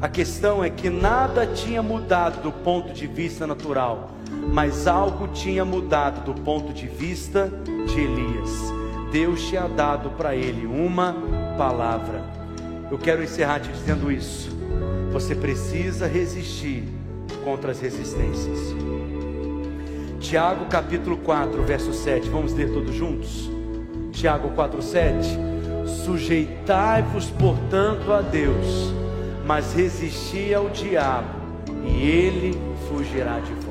A questão é que nada tinha mudado do ponto de vista natural mas algo tinha mudado do ponto de vista de Elias. Deus tinha dado para ele uma palavra. Eu quero encerrar te dizendo isso. Você precisa resistir contra as resistências. Tiago capítulo 4, verso 7. Vamos ler todos juntos? Tiago 4, 7. Sujeitai-vos, portanto, a Deus, mas resisti ao diabo, e ele fugirá de vós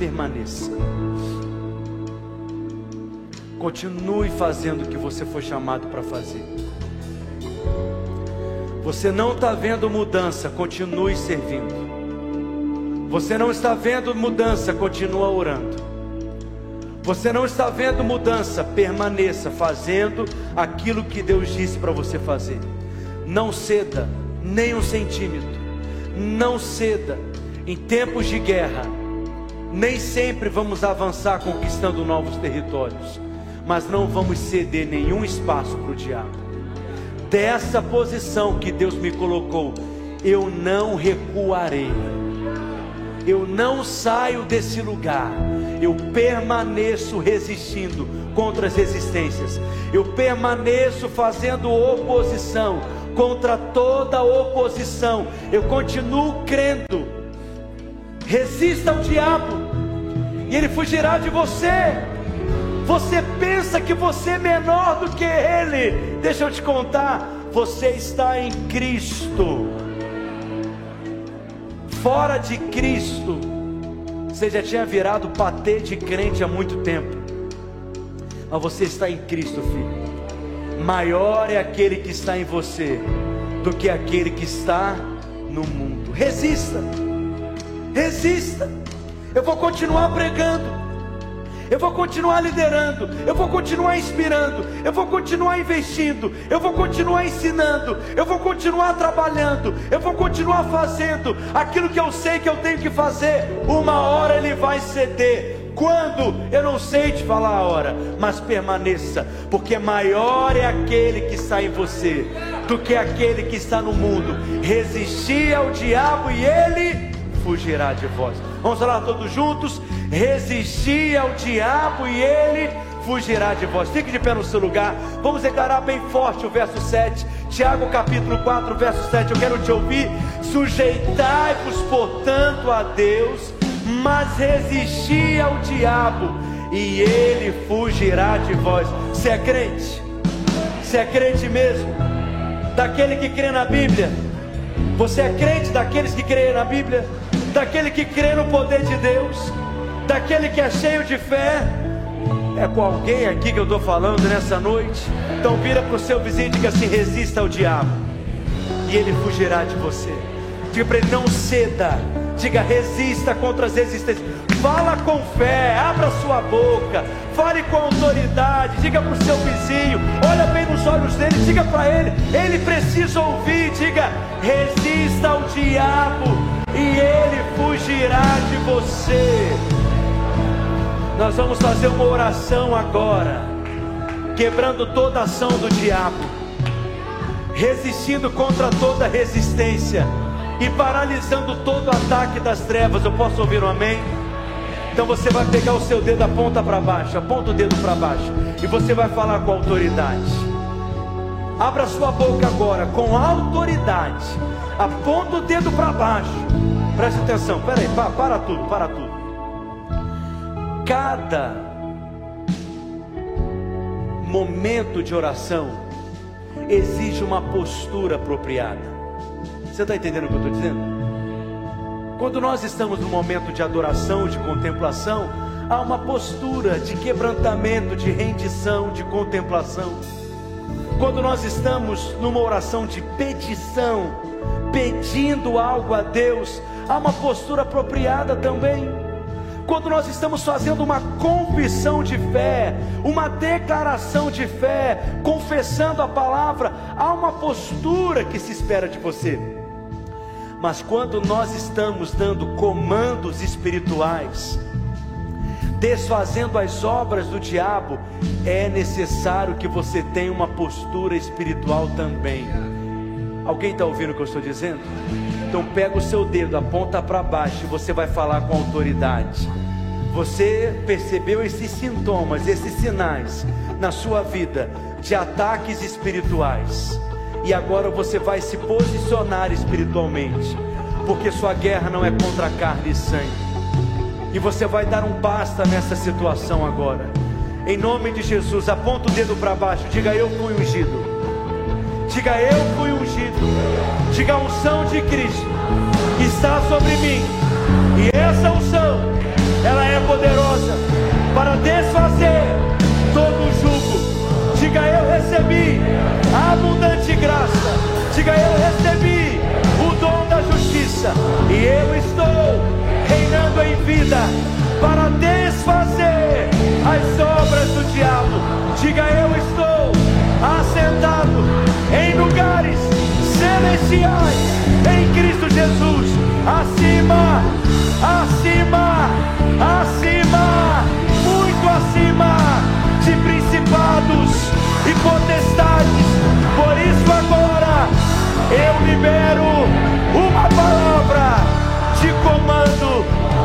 permaneça. Continue fazendo o que você foi chamado para fazer. Você não está vendo mudança, continue servindo. Você não está vendo mudança, continua orando. Você não está vendo mudança, permaneça fazendo aquilo que Deus disse para você fazer. Não ceda nem um centímetro. Não ceda em tempos de guerra nem sempre vamos avançar conquistando novos territórios, mas não vamos ceder nenhum espaço para o diabo. Dessa posição que Deus me colocou, eu não recuarei. Eu não saio desse lugar. Eu permaneço resistindo contra as resistências. Eu permaneço fazendo oposição contra toda oposição. Eu continuo crendo Resista ao diabo, e ele fugirá de você. Você pensa que você é menor do que ele. Deixa eu te contar, você está em Cristo. Fora de Cristo, você já tinha virado patê de crente há muito tempo. Mas você está em Cristo, filho. Maior é aquele que está em você do que aquele que está no mundo. Resista. Resista. Eu vou continuar pregando. Eu vou continuar liderando, eu vou continuar inspirando, eu vou continuar investindo, eu vou continuar ensinando, eu vou continuar trabalhando, eu vou continuar fazendo aquilo que eu sei que eu tenho que fazer. Uma hora ele vai ceder. Quando? Eu não sei te falar a hora, mas permaneça, porque maior é aquele que está em você do que aquele que está no mundo. Resistir ao diabo e ele fugirá de vós. Vamos falar todos juntos? Resistir ao diabo e ele fugirá de vós. Fique de pé no seu lugar. Vamos declarar bem forte o verso 7. Tiago capítulo 4, verso 7. Eu quero te ouvir. Sujeitai-vos, portanto, a Deus, mas resisti ao diabo e ele fugirá de vós. Você é crente? Você é crente mesmo? Daquele que crê na Bíblia? Você é crente daqueles que creem na Bíblia? Daquele que crê no poder de Deus, daquele que é cheio de fé. É com alguém aqui que eu estou falando nessa noite. Então vira para o seu vizinho e diga assim: resista ao diabo, e ele fugirá de você. Diga para ele: não ceda. Diga, resista contra as resistências. Fala com fé, abra sua boca, fale com autoridade, diga para o seu vizinho, olha bem nos olhos dele, diga para ele, ele precisa ouvir, diga, resista ao diabo, e ele fugirá de você. Nós vamos fazer uma oração agora, quebrando toda ação do diabo, resistindo contra toda resistência e paralisando todo ataque das trevas. Eu posso ouvir um amém? Então você vai pegar o seu dedo, aponta para baixo, aponta o dedo para baixo, e você vai falar com autoridade. Abra sua boca agora, com autoridade. Aponta o dedo para baixo. Preste atenção, peraí, para, para tudo, para tudo cada momento de oração exige uma postura apropriada. Você está entendendo o que eu estou dizendo? Quando nós estamos no momento de adoração, de contemplação, há uma postura de quebrantamento, de rendição, de contemplação. Quando nós estamos numa oração de petição, pedindo algo a Deus, há uma postura apropriada também quando nós estamos fazendo uma confissão de fé, uma declaração de fé, confessando a palavra, há uma postura que se espera de você. Mas quando nós estamos dando comandos espirituais, desfazendo as obras do diabo, é necessário que você tenha uma postura espiritual também. Alguém está ouvindo o que eu estou dizendo? Então pega o seu dedo, aponta para baixo e você vai falar com autoridade. Você percebeu esses sintomas, esses sinais na sua vida de ataques espirituais. E agora você vai se posicionar espiritualmente, porque sua guerra não é contra carne e sangue. E você vai dar um basta nessa situação agora. Em nome de Jesus, aponta o dedo para baixo, diga eu fui ungido. Diga eu fui ungido. Diga a unção de Cristo que está sobre mim. E essa unção, ela é poderosa para desfazer todo o jugo. Diga eu recebi a abundante graça. Diga eu recebi o dom da justiça. E eu estou reinando em vida para desfazer as obras do diabo. Diga eu estou assentado em lugares celestiais em Cristo Jesus, acima, acima, acima, muito acima de principados e potestades. Por isso agora eu libero uma palavra de comando.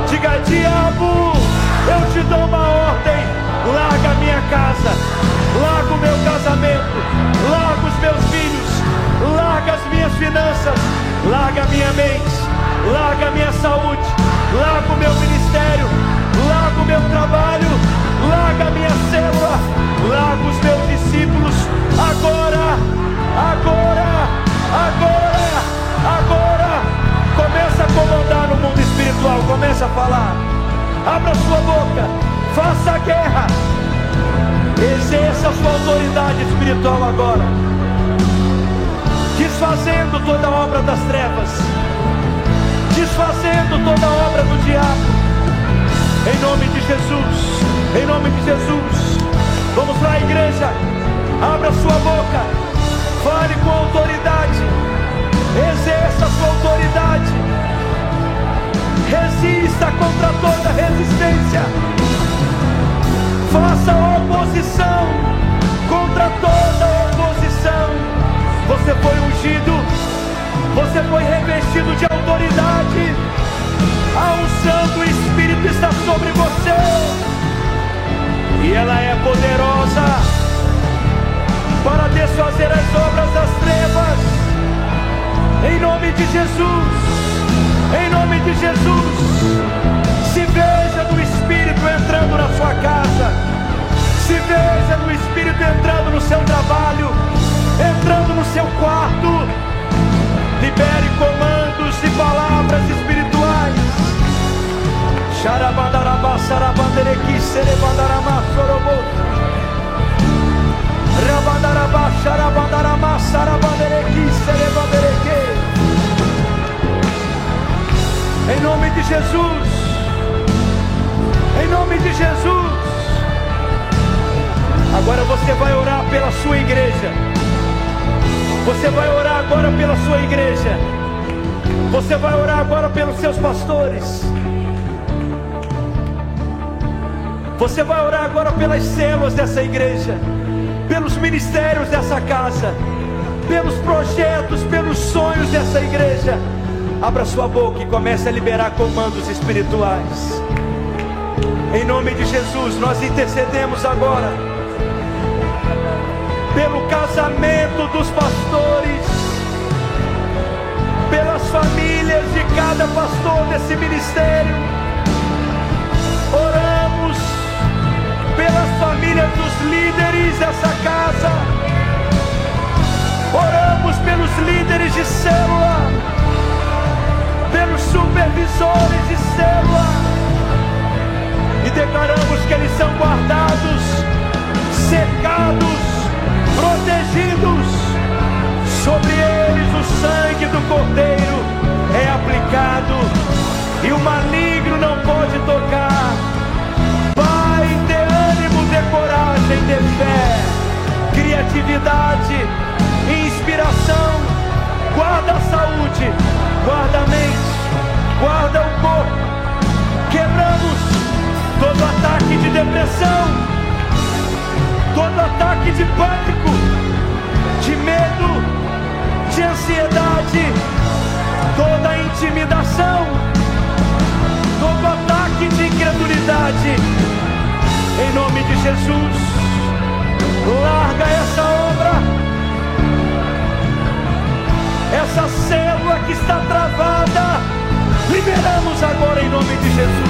Diga diabo, eu te dou uma ordem. Larga a minha casa, larga o meu casamento, larga os meus filhos, larga as minhas finanças, larga a minha mente, larga a minha saúde, larga o meu ministério, larga o meu trabalho, larga a minha célula, larga os meus discípulos, agora, agora, agora, agora. Começa a comandar no mundo espiritual, começa a falar. Abra sua boca, faça a guerra. Exerça a sua autoridade espiritual agora. Desfazendo toda a obra das trevas. Desfazendo toda a obra do diabo. Em nome de Jesus. Em nome de Jesus. Vamos lá, igreja. Abra sua boca. Fale com autoridade. Exerça a sua autoridade. Resista contra toda resistência revestido de autoridade. A unção do Espírito está sobre você, e ela é poderosa para desfazer as obras das trevas. Em nome de Jesus, em nome de Jesus se veja no Espírito entrando na sua casa. Se veja no Espírito entrando no seu trabalho, entrando no seu quarto. Libere comandos e palavras espirituais. Xarabandarabá, sarabanderequi, serebandaramá, sorobô. Rabandarabá, xarabandaramá, sarabanderequi, serebanderequi. Em nome de Jesus. Em nome de Jesus. Agora você vai orar pela sua igreja. Você vai orar agora pela sua igreja. Você vai orar agora pelos seus pastores. Você vai orar agora pelas células dessa igreja, pelos ministérios dessa casa, pelos projetos, pelos sonhos dessa igreja. Abra sua boca e comece a liberar comandos espirituais. Em nome de Jesus, nós intercedemos agora pelo casamento dos pastores, pelas famílias de cada pastor desse ministério. Oramos pelas famílias dos líderes dessa casa. Oramos pelos líderes de célula, pelos supervisores de célula, e declaramos que eles são guardados, cercados, protegidos. Sobre eles o sangue do Cordeiro é aplicado, e o maligno não pode tocar coragem, de fé, criatividade, inspiração. Guarda a saúde, guarda a mente, guarda o corpo. Quebramos todo ataque de depressão, todo ataque de pânico, de medo, de ansiedade, toda intimidação, todo ataque de incredulidade em nome de Jesus, larga essa obra, essa célula que está travada. Liberamos agora em nome de Jesus.